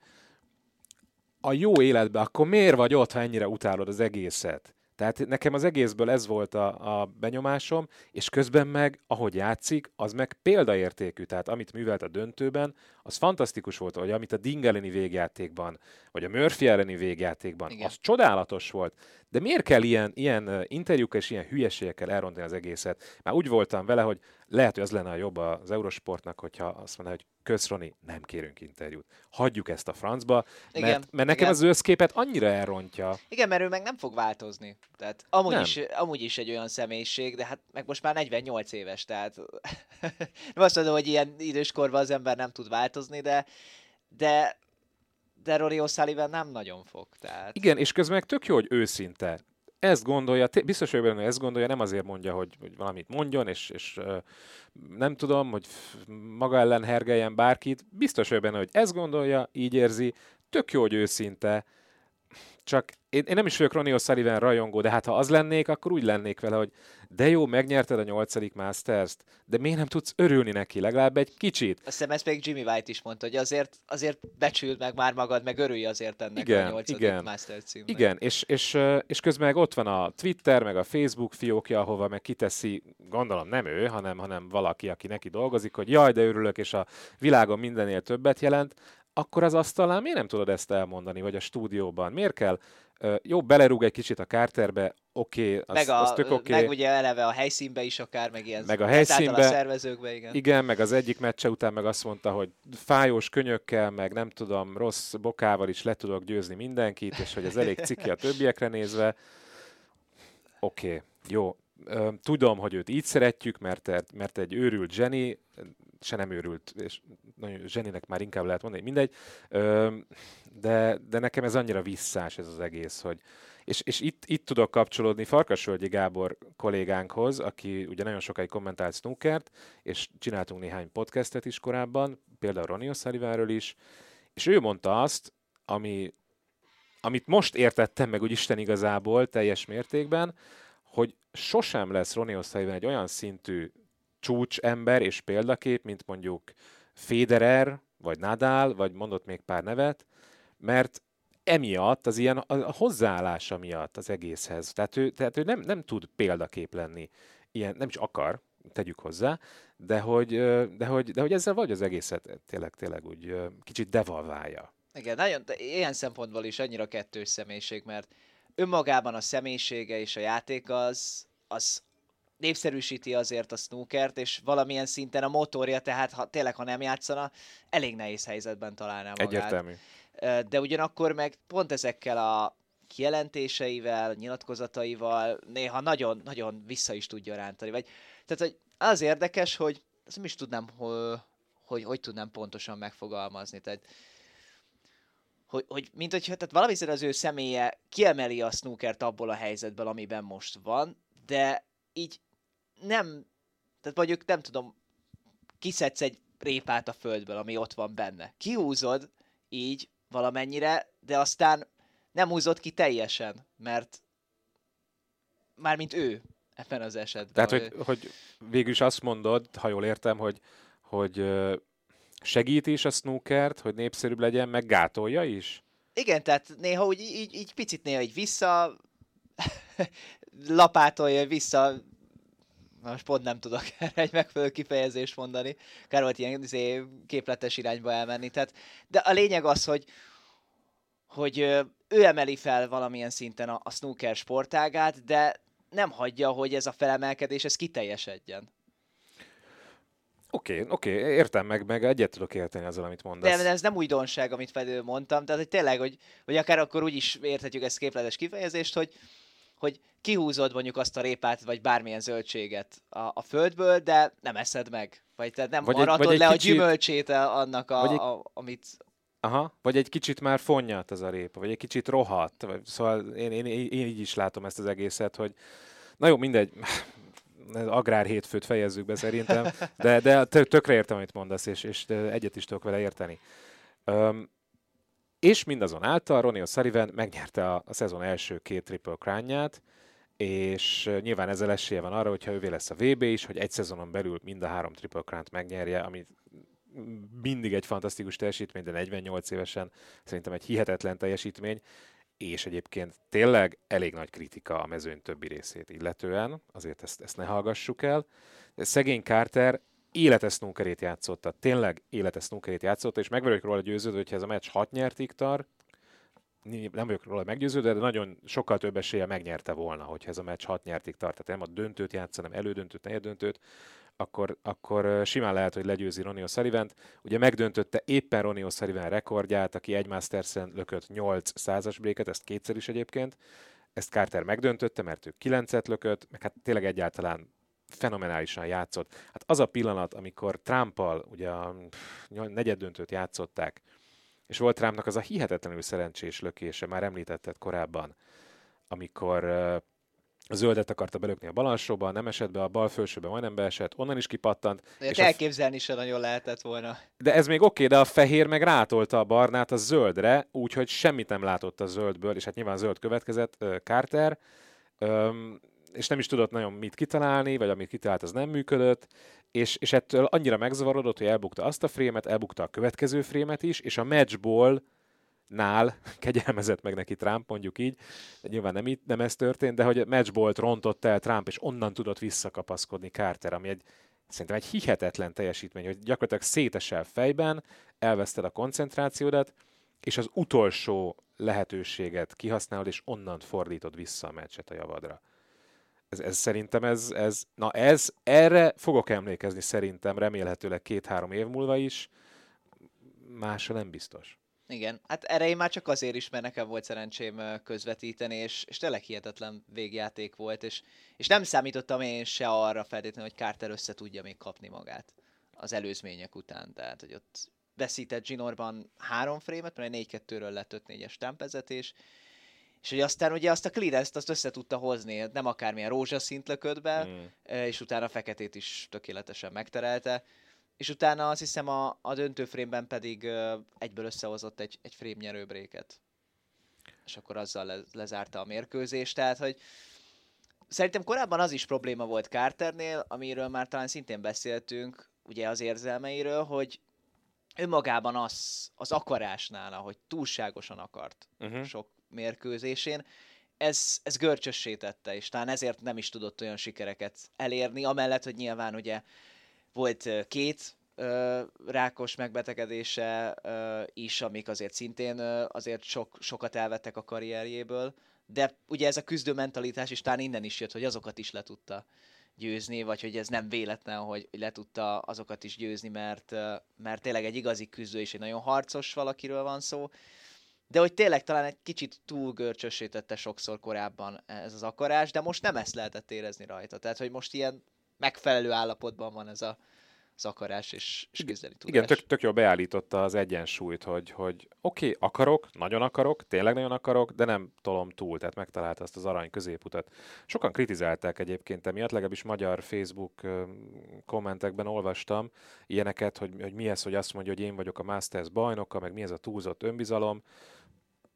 a jó életben, akkor miért vagy ott, ha ennyire utálod az egészet? Tehát nekem az egészből ez volt a, a benyomásom, és közben meg, ahogy játszik, az meg példaértékű. Tehát amit művelt a döntőben, az fantasztikus volt, hogy amit a Ding elleni végjátékban, vagy a Murphy elleni végjátékban, Igen. az csodálatos volt. De miért kell ilyen, ilyen interjúkkal és ilyen hülyeségekkel elrontani az egészet? Már úgy voltam vele, hogy lehet, hogy az lenne a jobb az Eurosportnak, hogyha azt mondaná, hogy kösz Roni, nem kérünk interjút. Hagyjuk ezt a francba, Igen, mert, mert nekem igen. az összképet annyira elrontja. Igen, mert ő meg nem fog változni. Tehát amúgy, Nem. is, amúgy is egy olyan személyiség, de hát meg most már 48 éves, tehát *laughs* nem azt mondom, hogy ilyen időskorban az ember nem tud változni, de de de Rory O'Sullivan nem nagyon fog, tehát... Igen, és közben meg tök jó, hogy őszinte. Ezt gondolja, biztos vagyok benne, ezt gondolja, nem azért mondja, hogy, hogy valamit mondjon, és, és nem tudom, hogy maga ellen hergeljen bárkit. Biztos vagyok benne, hogy ezt gondolja, így érzi. Tök jó, hogy őszinte. Csak én, én nem is vagyok Ronnie O'Sullivan rajongó, de hát ha az lennék, akkor úgy lennék vele, hogy de jó, megnyerted a nyolcadik Masters-t, de miért nem tudsz örülni neki legalább egy kicsit? Azt hiszem ezt még Jimmy White is mondta, hogy azért, azért becsüld meg már magad, meg örülj azért ennek Igen, a nyolcadik igen. Master címnek. Igen, és, és, és közben meg ott van a Twitter, meg a Facebook fiókja, ahova meg kiteszi, gondolom nem ő, hanem, hanem valaki, aki neki dolgozik, hogy jaj, de örülök, és a világon mindennél többet jelent, akkor az asztalán miért nem tudod ezt elmondani, vagy a stúdióban? Miért kell? Jó, belerúg egy kicsit a Carterbe, oké, okay, az, meg, a, az tök oké. meg ugye eleve a helyszínbe is akár, meg ilyen Meg a helyszínbe. a szervezőkbe, igen. Igen, meg az egyik meccse után meg azt mondta, hogy fájós könyökkel, meg nem tudom, rossz bokával is le tudok győzni mindenkit, és hogy ez elég ciki a többiekre nézve. Oké, okay, jó. Tudom, hogy őt így szeretjük, mert, mert egy őrült zseni, se nem őrült, és nagyon zseninek már inkább lehet mondani, mindegy, de, de nekem ez annyira visszás ez az egész, hogy és, és itt, itt tudok kapcsolódni Farkasvölgyi Gábor kollégánkhoz, aki ugye nagyon sokáig kommentált snookert, és csináltunk néhány podcastet is korábban, például Ronnie O'Sullivanről is, és ő mondta azt, ami, amit most értettem meg úgy Isten igazából teljes mértékben, hogy sosem lesz Ronnie O'Sullivan egy olyan szintű csúcsember és példakép, mint mondjuk Federer, vagy Nadal, vagy mondott még pár nevet, mert emiatt, az ilyen a hozzáállása miatt az egészhez. Tehát ő, tehát ő nem, nem tud példakép lenni. Ilyen, nem is akar, tegyük hozzá, de hogy, de hogy, de hogy ezzel vagy az egészet tényleg, tényleg úgy kicsit devalválja. Igen, nagyon, de ilyen szempontból is annyira kettős személyiség, mert önmagában a személyisége és a játék az, az népszerűsíti azért a snookert, és valamilyen szinten a motorja, tehát ha tényleg, ha nem játszana, elég nehéz helyzetben találná magát. Egyértelmű. De ugyanakkor meg pont ezekkel a kijelentéseivel, nyilatkozataival néha nagyon-nagyon vissza is tudja rántani. Vagy, tehát, hogy az érdekes, hogy ezt nem is tudnám, hogy, hogy, hogy tudnám pontosan megfogalmazni. Tehát, hogy, hogy mint hogyha tehát valami az ő személye kiemeli a snookert abból a helyzetből, amiben most van, de így nem, tehát mondjuk nem tudom, kiszedsz egy répát a földből, ami ott van benne. Kihúzod így valamennyire, de aztán nem húzott ki teljesen, mert mármint ő ebben az esetben. Tehát, hogy, hogy végül is azt mondod, ha jól értem, hogy, hogy segít is a snookert, hogy népszerűbb legyen, meg gátolja is? Igen, tehát néha úgy így, így picit néha így vissza *laughs* lapátolja vissza most pont nem tudok *laughs* erre egy megfelelő kifejezést mondani. Kár volt ilyen izé, képletes irányba elmenni. Tehát, de a lényeg az, hogy, hogy ő emeli fel valamilyen szinten a, a snooker sportágát, de nem hagyja, hogy ez a felemelkedés ez kiteljesedjen. Oké, okay, oké, okay, értem meg, meg egyet tudok érteni azzal, amit mondasz. De, de ez nem újdonság, amit felül mondtam, tehát hogy tényleg, hogy, hogy akár akkor úgy is érthetjük ezt képletes kifejezést, hogy, hogy kihúzod mondjuk azt a répát, vagy bármilyen zöldséget a, a földből, de nem eszed meg. Vagy tehát nem vagy aratod egy, vagy le egy kicsit... a gyümölcsét annak, a, egy... a, amit... Aha, vagy egy kicsit már fonnyat az a répa, vagy egy kicsit rohadt. Vagy, szóval én, én, én, én így is látom ezt az egészet, hogy na jó, mindegy, agrár hétfőt fejezzük be szerintem, de, de tökre értem, amit mondasz, és, és egyet is tudok vele érteni. Um, és mindazonáltal Ronnie O'Sullivan megnyerte a, a szezon első két Triple Crown-ját, és nyilván ezzel esélye van arra, hogyha ővé lesz a VB is, hogy egy szezonon belül mind a három Triple Crown-t megnyerje, ami mindig egy fantasztikus teljesítmény, de 48 évesen szerintem egy hihetetlen teljesítmény, és egyébként tényleg elég nagy kritika a mezőny többi részét illetően, azért ezt, ezt ne hallgassuk el. Szegény Carter életes snookerét játszotta, tényleg életes snookerét játszotta, és meg vagyok róla győződve, hogyha ez a meccs 6 nyertig tart, nem vagyok róla meggyőződve, de nagyon sokkal több esélye megnyerte volna, hogyha ez a meccs 6 nyertig tart. Tehát nem a döntőt játsz, hanem elődöntőt, negyedöntőt, akkor, akkor simán lehet, hogy legyőzi Ronnie O'Sullivan-t. Ugye megdöntötte éppen Ronnie O'Sullivan rekordját, aki egy Masters-en lökött 8 százas bréket, ezt kétszer is egyébként. Ezt Carter megdöntötte, mert ő 9-et lökött, meg hát tényleg egyáltalán fenomenálisan játszott. Hát az a pillanat, amikor Trumpal ugye a negyed döntőt játszották, és volt Trumpnak az a hihetetlenül szerencsés lökése, már említetted korábban, amikor a zöldet akarta belökni a bal alsóba, nem esett be, a bal felsőbe majdnem beesett, onnan is kipattant. De és elképzelni f... sem nagyon lehetett volna. De ez még oké, okay, de a fehér meg rátolta a barnát a zöldre, úgyhogy semmit nem látott a zöldből, és hát nyilván zöld következett, uh, Carter. Um, és nem is tudott nagyon mit kitalálni, vagy amit kitalált, az nem működött, és, és ettől annyira megzavarodott, hogy elbukta azt a frémet, elbukta a következő frémet is, és a matchból nál *laughs* kegyelmezett meg neki Trump, mondjuk így, nyilván nem, így, nem ez történt, de hogy a matchbolt rontott el Trump, és onnan tudott visszakapaszkodni Carter, ami egy szerintem egy hihetetlen teljesítmény, hogy gyakorlatilag szétesel fejben, elveszted a koncentrációdat, és az utolsó lehetőséget kihasználod, és onnan fordítod vissza a meccset a javadra. Ez, ez szerintem ez, ez, na ez, erre fogok emlékezni szerintem, remélhetőleg két-három év múlva is, másra nem biztos. Igen, hát erre én már csak azért is, mert nekem volt szerencsém közvetíteni, és, és tényleg hihetetlen végjáték volt, és, és nem számítottam én se arra feltétlenül, hogy Carter össze tudja még kapni magát az előzmények után, tehát hogy ott veszített Ginorban három frémet, mert 4-2-ről lett 5-4-es tempezetés, és hogy aztán ugye azt a clearance-t azt össze tudta hozni, nem akármilyen rózsaszint lökött be, mm. és utána a feketét is tökéletesen megterelte, és utána azt hiszem a, a döntőfrémben pedig egyből összehozott egy, egy frame nyerőbréket. És akkor azzal le, lezárta a mérkőzést, tehát hogy szerintem korábban az is probléma volt Carternél, amiről már talán szintén beszéltünk, ugye az érzelmeiről, hogy önmagában az, az akarásnál, hogy túlságosan akart uh-huh. sok mérkőzésén, ez, ez görcsössé tette, és talán ezért nem is tudott olyan sikereket elérni, amellett, hogy nyilván ugye volt két rákos megbetegedése is, amik azért szintén azért sok, sokat elvettek a karrierjéből, de ugye ez a küzdő mentalitás is talán innen is jött, hogy azokat is le tudta győzni, vagy hogy ez nem véletlen, hogy le tudta azokat is győzni, mert, mert tényleg egy igazi küzdő és egy nagyon harcos valakiről van szó, de hogy tényleg talán egy kicsit túl görcsösítette sokszor korábban ez az akarás, de most nem ezt lehetett érezni rajta. Tehát, hogy most ilyen megfelelő állapotban van ez a, az akarás és, és küzdeni tudás. Igen, tök, tök jól beállította az egyensúlyt, hogy, hogy oké, okay, akarok, nagyon akarok, tényleg nagyon akarok, de nem tolom túl, tehát megtalálta azt az arany középutat. Sokan kritizálták egyébként emiatt, legalábbis magyar Facebook kommentekben olvastam ilyeneket, hogy, hogy mi ez, hogy azt mondja, hogy én vagyok a Masters bajnoka, meg mi ez a túlzott önbizalom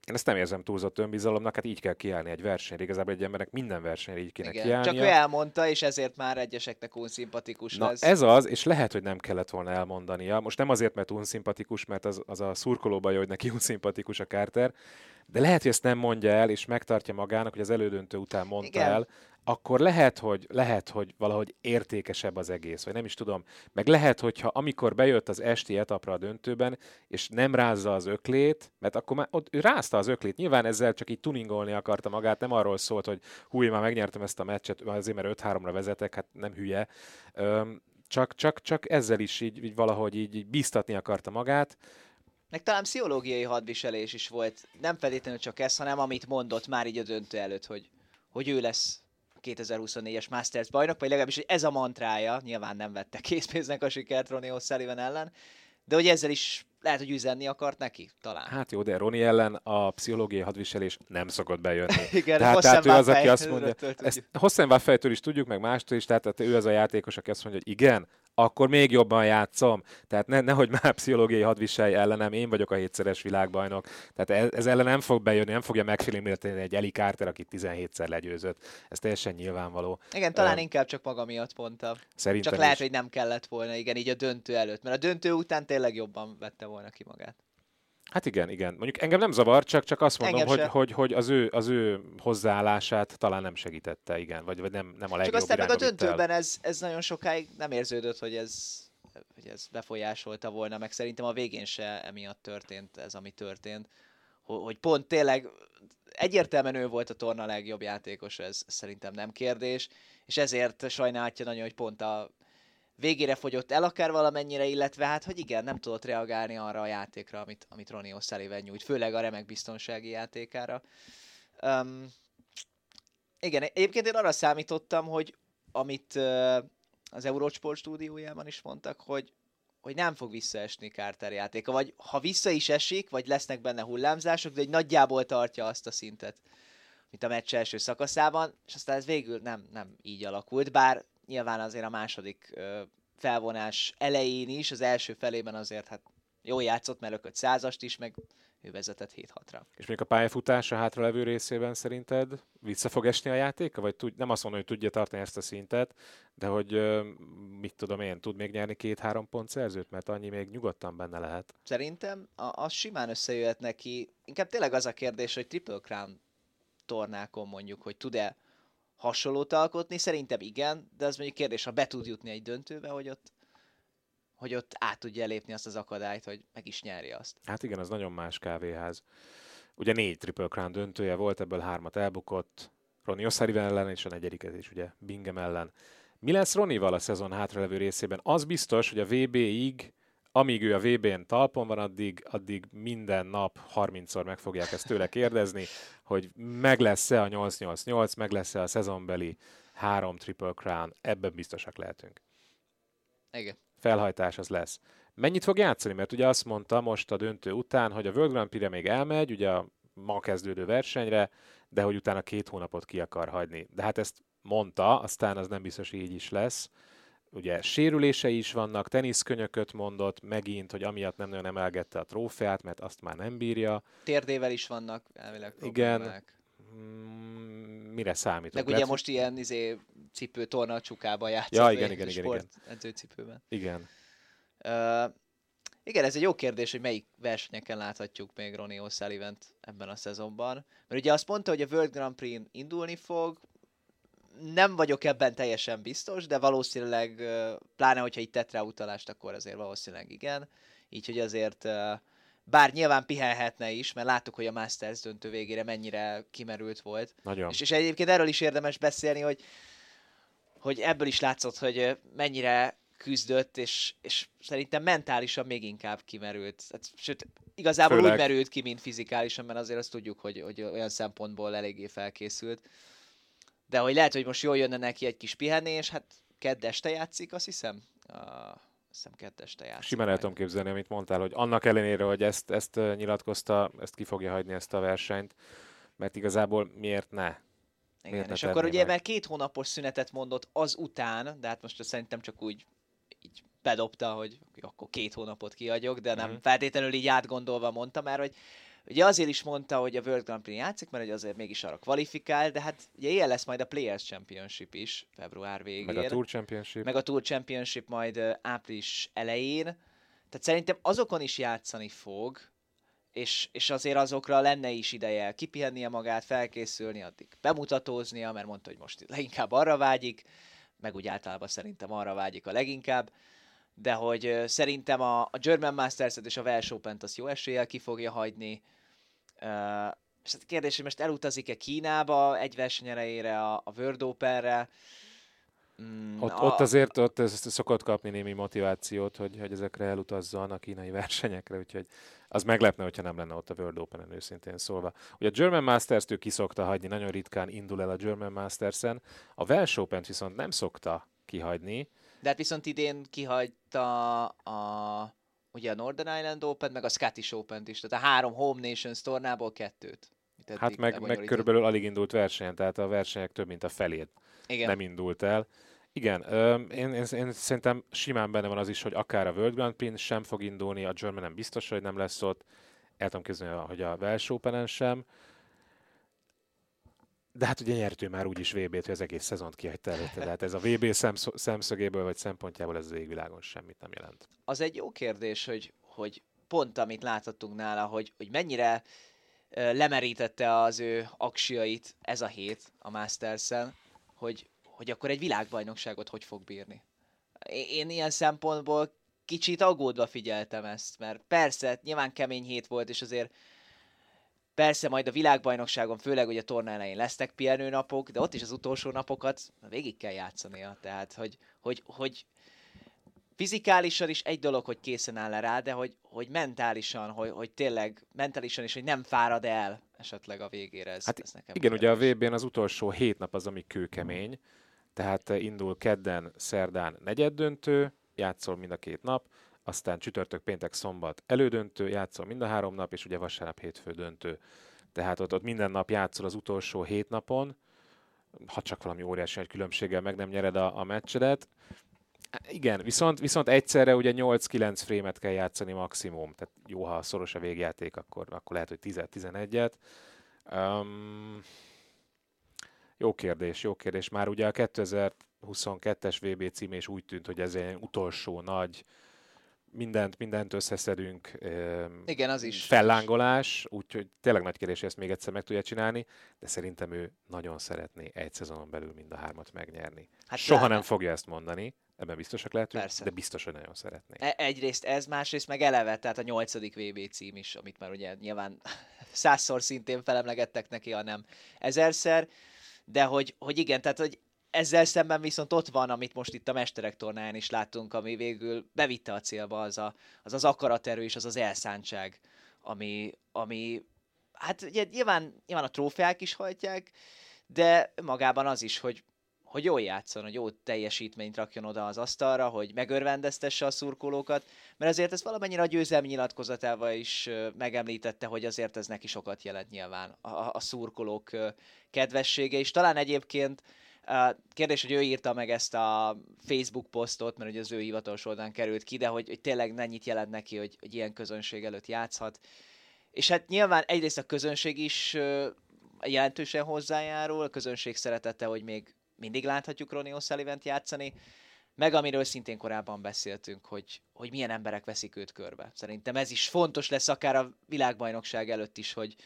én ezt nem érzem túlzott önbizalomnak, hát így kell kiállni egy versenyre. Igazából egy embernek minden versenyre így kéne Igen, kiállnia. Csak ő elmondta, és ezért már egyeseknek unszimpatikus Na, lesz. ez az, és lehet, hogy nem kellett volna elmondania. Most nem azért, mert unszimpatikus, mert az, az a szurkoló baj, hogy neki unszimpatikus a Carter, de lehet, hogy ezt nem mondja el, és megtartja magának, hogy az elődöntő után mondta Igen. el, akkor lehet hogy, lehet, hogy valahogy értékesebb az egész, vagy nem is tudom. Meg lehet, hogyha amikor bejött az esti etapra a döntőben, és nem rázza az öklét, mert akkor már ott, ő rázta az öklét. Nyilván ezzel csak így tuningolni akarta magát, nem arról szólt, hogy hú, már megnyertem ezt a meccset, azért mert 5-3-ra vezetek, hát nem hülye. Öm, csak, csak, csak ezzel is így, így valahogy így, így biztatni akarta magát. Meg talán pszichológiai hadviselés is volt. Nem feltétlenül csak ez, hanem amit mondott már így a döntő előtt, hogy, hogy ő lesz 2024-es Masters bajnok, vagy legalábbis hogy ez a mantrája, nyilván nem vette készpénznek a sikert Ronnie O'Sullivan ellen, de hogy ezzel is lehet, hogy üzenni akart neki, talán. Hát jó, de Roni ellen a pszichológiai hadviselés nem szokott bejönni. *laughs* Igen, tehát, tehát ő az, aki azt mondja, ezt is tudjuk, meg mástól is, tehát, tehát ő az a játékos, aki azt mondja, hogy igen, akkor még jobban játszom. Tehát ne, nehogy már pszichológiai hadviselj ellenem, én vagyok a hétszeres világbajnok. Tehát ez, ez ellen nem fog bejönni, nem fogja megfélemlíteni egy Eli Carter, aki 17-szer legyőzött. Ez teljesen nyilvánvaló. Igen, talán uh, inkább csak maga miatt mondta. Szerintem Csak lehet, is. hogy nem kellett volna, igen, így a döntő előtt. Mert a döntő után tényleg jobban vette volna ki magát. Hát igen, igen. Mondjuk engem nem zavar, csak, csak azt mondom, hogy, hogy, hogy, az, ő, az ő hozzáállását talán nem segítette, igen, vagy, vagy nem, nem a legjobb Csak aztán meg a döntőben ez, ez nagyon sokáig nem érződött, hogy ez, hogy ez befolyásolta volna, meg szerintem a végén se emiatt történt ez, ami történt. Hogy pont tényleg egyértelműen ő volt a torna legjobb játékos, ez szerintem nem kérdés, és ezért sajnálhatja nagyon, hogy pont a végére fogyott el akár valamennyire, illetve hát, hogy igen, nem tudott reagálni arra a játékra, amit, amit Ronnie O'Sullivan nyújt, főleg a remek biztonsági játékára. Um, igen, egyébként én arra számítottam, hogy amit uh, az Eurosport stúdiójában is mondtak, hogy, hogy nem fog visszaesni Carter játéka, vagy ha vissza is esik, vagy lesznek benne hullámzások, de egy nagyjából tartja azt a szintet, mint a meccs első szakaszában, és aztán ez végül nem, nem így alakult, bár nyilván azért a második ö, felvonás elején is, az első felében azért hát jól játszott, mert lökött százast is, meg ő vezetett 7-6-ra. És még a pályafutása hátralevő részében szerinted vissza fog esni a játéka? Vagy tud, nem azt mondom, hogy tudja tartani ezt a szintet, de hogy mit tudom én, tud még nyerni két-három pont szerzőt, mert annyi még nyugodtan benne lehet. Szerintem az simán összejöhet neki. Inkább tényleg az a kérdés, hogy Triple Crown tornákon mondjuk, hogy tud-e hasonlót alkotni? Szerintem igen, de az mondjuk kérdés, ha be tud jutni egy döntőbe, hogy ott, hogy ott át tudja lépni azt az akadályt, hogy meg is nyerje azt. Hát igen, az nagyon más kávéház. Ugye négy Triple Crown döntője volt, ebből hármat elbukott, Ronnie O'Sullivan ellen, és a negyediket is ugye Bingem ellen. Mi lesz Ronival a szezon hátralevő részében? Az biztos, hogy a VB-ig amíg ő a VB-n talpon van, addig, addig minden nap 30-szor meg fogják ezt tőle kérdezni, hogy meg lesz-e a 888, meg lesz-e a szezonbeli három Triple Crown, ebben biztosak lehetünk. Igen. Felhajtás az lesz. Mennyit fog játszani? Mert ugye azt mondta most a döntő után, hogy a World Grand Prix-re még elmegy, ugye a ma kezdődő versenyre, de hogy utána két hónapot ki akar hagyni. De hát ezt mondta, aztán az nem biztos, hogy így is lesz ugye sérülései is vannak, teniszkönyököt mondott, megint, hogy amiatt nem nagyon emelgette a trófeát, mert azt már nem bírja. Térdével is vannak elvileg problémák. Igen. Mm, mire számítok? Meg ugye Lehet, most ilyen izé, cipő torna csukába játszik. Ja, igen, igen, igen, igen. edzőcipőben. Igen. Uh, igen, ez egy jó kérdés, hogy melyik versenyeken láthatjuk még Ronnie osullivan ebben a szezonban. Mert ugye azt mondta, hogy a World Grand Prix-n indulni fog, nem vagyok ebben teljesen biztos, de valószínűleg, pláne hogyha itt tett rá utalást, akkor azért valószínűleg igen. Így, hogy azért bár nyilván pihenhetne is, mert láttuk, hogy a Masters döntő végére mennyire kimerült volt. Nagyon. És, és egyébként erről is érdemes beszélni, hogy, hogy ebből is látszott, hogy mennyire küzdött, és, és szerintem mentálisan még inkább kimerült. Hát, sőt, igazából Főleg. úgy merült ki, mint fizikálisan, mert azért azt tudjuk, hogy, hogy olyan szempontból eléggé felkészült. De hogy lehet, hogy most jól jönne neki egy kis pihenés, hát kedd este játszik, azt hiszem. Uh, hiszem kedd este játszik. Simán el tudom képzelni, amit mondtál, hogy annak ellenére, hogy ezt, ezt nyilatkozta, ezt ki fogja hagyni ezt a versenyt, mert igazából miért ne? Igen, és akkor ugye, meg? mert két hónapos szünetet mondott az után, de hát most szerintem csak úgy így bedobta, hogy akkor két hónapot kiadjuk, de nem uh-huh. feltétlenül így átgondolva mondta, mert hogy Ugye azért is mondta, hogy a World Grand Prix játszik, mert hogy azért mégis arra kvalifikál, de hát ugye ilyen lesz majd a Players Championship is február végén. Meg a Tour Championship. Meg a Tour Championship majd április elején. Tehát szerintem azokon is játszani fog, és, és azért azokra lenne is ideje kipihennie magát, felkészülni, addig bemutatóznia, mert mondta, hogy most leginkább arra vágyik, meg úgy általában szerintem arra vágyik a leginkább, de hogy szerintem a, a German Masters-et és a Welsh Open-t azt jó eséllyel ki fogja hagyni, Uh, és hát kérdés, hogy most elutazik-e Kínába egy verseny erejére, a, a World Open-re. Mm, ott, a... ott azért ott ez szokott kapni némi motivációt, hogy, hogy ezekre elutazzon a kínai *laughs* versenyekre, úgyhogy az meglepne, hogyha nem lenne ott a World Open-en őszintén szólva. Ugye a German Masters-t ő kiszokta hagyni, nagyon ritkán indul el a German Masters-en, a Welsh Open-t viszont nem szokta kihagyni. De hát viszont idén kihagyta a ugye a Northern Island Open, meg a Scottish open is, tehát a három Home Nations tornából kettőt. Hát meg, meg körülbelül alig indult versenyen, tehát a versenyek több mint a felét Igen. nem indult el. Igen, én, én, én szerintem simán benne van az is, hogy akár a World Grand Prix sem fog indulni, a German nem biztos, hogy nem lesz ott, el tudom képzelni, hogy a Welsh open sem. De hát ugye nyertő már úgyis VB-t, hogy az egész szezont kihagyta előtte. Tehát ez a VB szemsz- szemszögéből vagy szempontjából ez az égvilágon semmit nem jelent. Az egy jó kérdés, hogy, hogy pont amit láthattunk nála, hogy, hogy mennyire lemerítette az ő aksiait ez a hét a Masters-en, hogy, hogy akkor egy világbajnokságot hogy fog bírni. Én ilyen szempontból kicsit aggódva figyeltem ezt, mert persze, nyilván kemény hét volt, és azért Persze majd a világbajnokságon, főleg hogy a torna elején lesznek pihenőnapok, de ott is az utolsó napokat végig kell játszania. Tehát, hogy, hogy, hogy fizikálisan is egy dolog, hogy készen áll rá, de hogy, hogy mentálisan, hogy, hogy tényleg mentálisan is, hogy nem fárad el esetleg a végére. Ez, hát ez nekem igen, ugye a VB-n az utolsó hét nap az, ami kőkemény, tehát indul kedden, szerdán negyed döntő, játszol mind a két nap, aztán csütörtök, péntek, szombat elődöntő, játszol mind a három nap, és ugye vasárnap, hétfő döntő. Tehát ott, ott minden nap játszol az utolsó hét napon, ha csak valami óriási egy különbséggel meg nem nyered a, a meccsedet. Igen, viszont, viszont egyszerre ugye 8-9 frémet kell játszani maximum, tehát jó, ha szoros a végjáték, akkor, akkor lehet, hogy 10-11-et. Um, jó kérdés, jó kérdés. Már ugye a 2022-es VB cím és úgy tűnt, hogy ez egy utolsó nagy mindent, mindent összeszedünk. Igen, az is. Fellángolás, úgyhogy tényleg nagy kérdés, hogy ezt még egyszer meg tudja csinálni, de szerintem ő nagyon szeretné egy szezonon belül mind a hármat megnyerni. Hát Soha lenne. nem fogja ezt mondani, ebben biztosak lehetünk, Persze. de biztos, hogy nagyon szeretné. E- egyrészt ez, másrészt meg eleve, tehát a nyolcadik VB cím is, amit már ugye nyilván *laughs* százszor szintén felemlegettek neki, hanem ezerszer, de hogy, hogy igen, tehát hogy ezzel szemben viszont ott van, amit most itt a Mesterek tornáján is láttunk, ami végül bevitte a célba, az a, az, az akaraterő és az az elszántság, ami, ami hát ugye nyilván, nyilván a trófeák is hajtják, de magában az is, hogy, hogy jól játszon, hogy jó teljesítményt rakjon oda az asztalra, hogy megörvendeztesse a szurkolókat, mert azért ez valamennyire a győzelmi nyilatkozatával is megemlítette, hogy azért ez neki sokat jelent nyilván a, a szurkolók kedvessége, és talán egyébként Kérdés, hogy ő írta meg ezt a Facebook posztot, mert ugye az ő hivatalos oldalán került ki, de hogy, hogy tényleg mennyit jelent neki, hogy, hogy ilyen közönség előtt játszhat. És hát nyilván egyrészt a közönség is jelentősen hozzájárul, a közönség szeretete, hogy még mindig láthatjuk Ronnie osullivan játszani, meg amiről szintén korábban beszéltünk, hogy, hogy milyen emberek veszik őt körbe. Szerintem ez is fontos lesz akár a világbajnokság előtt is, hogy,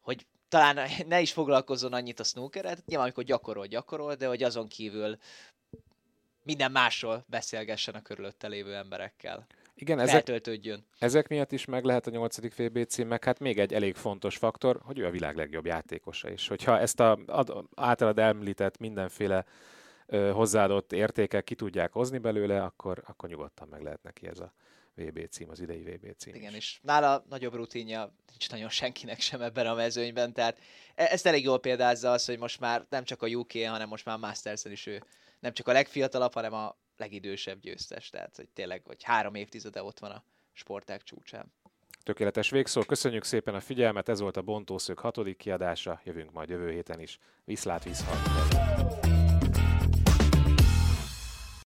hogy talán ne is foglalkozzon annyit a snookeret, nyilván amikor gyakorol, gyakorol, de hogy azon kívül minden másról beszélgessen a körülötte lévő emberekkel. Igen, ezek, ezek miatt is meg lehet a nyolcadik VB cím, meg hát még egy elég fontos faktor, hogy ő a világ legjobb játékosa is. Hogyha ezt a ad, általad említett mindenféle ö, hozzáadott értékek ki tudják hozni belőle, akkor, akkor nyugodtan meg lehet neki ez a VB cím, az idei VB cím Igen, is. és nála nagyobb rutinja nincs nagyon senkinek sem ebben a mezőnyben, tehát e- ezt elég jól példázza az, hogy most már nem csak a UK, hanem most már a masters is ő nem csak a legfiatalabb, hanem a legidősebb győztes, tehát hogy tényleg, hogy három évtizede ott van a sportág csúcsán. Tökéletes végszó. Köszönjük szépen a figyelmet, ez volt a Bontószög hatodik kiadása, jövünk majd jövő héten is. Viszlát, viszhat!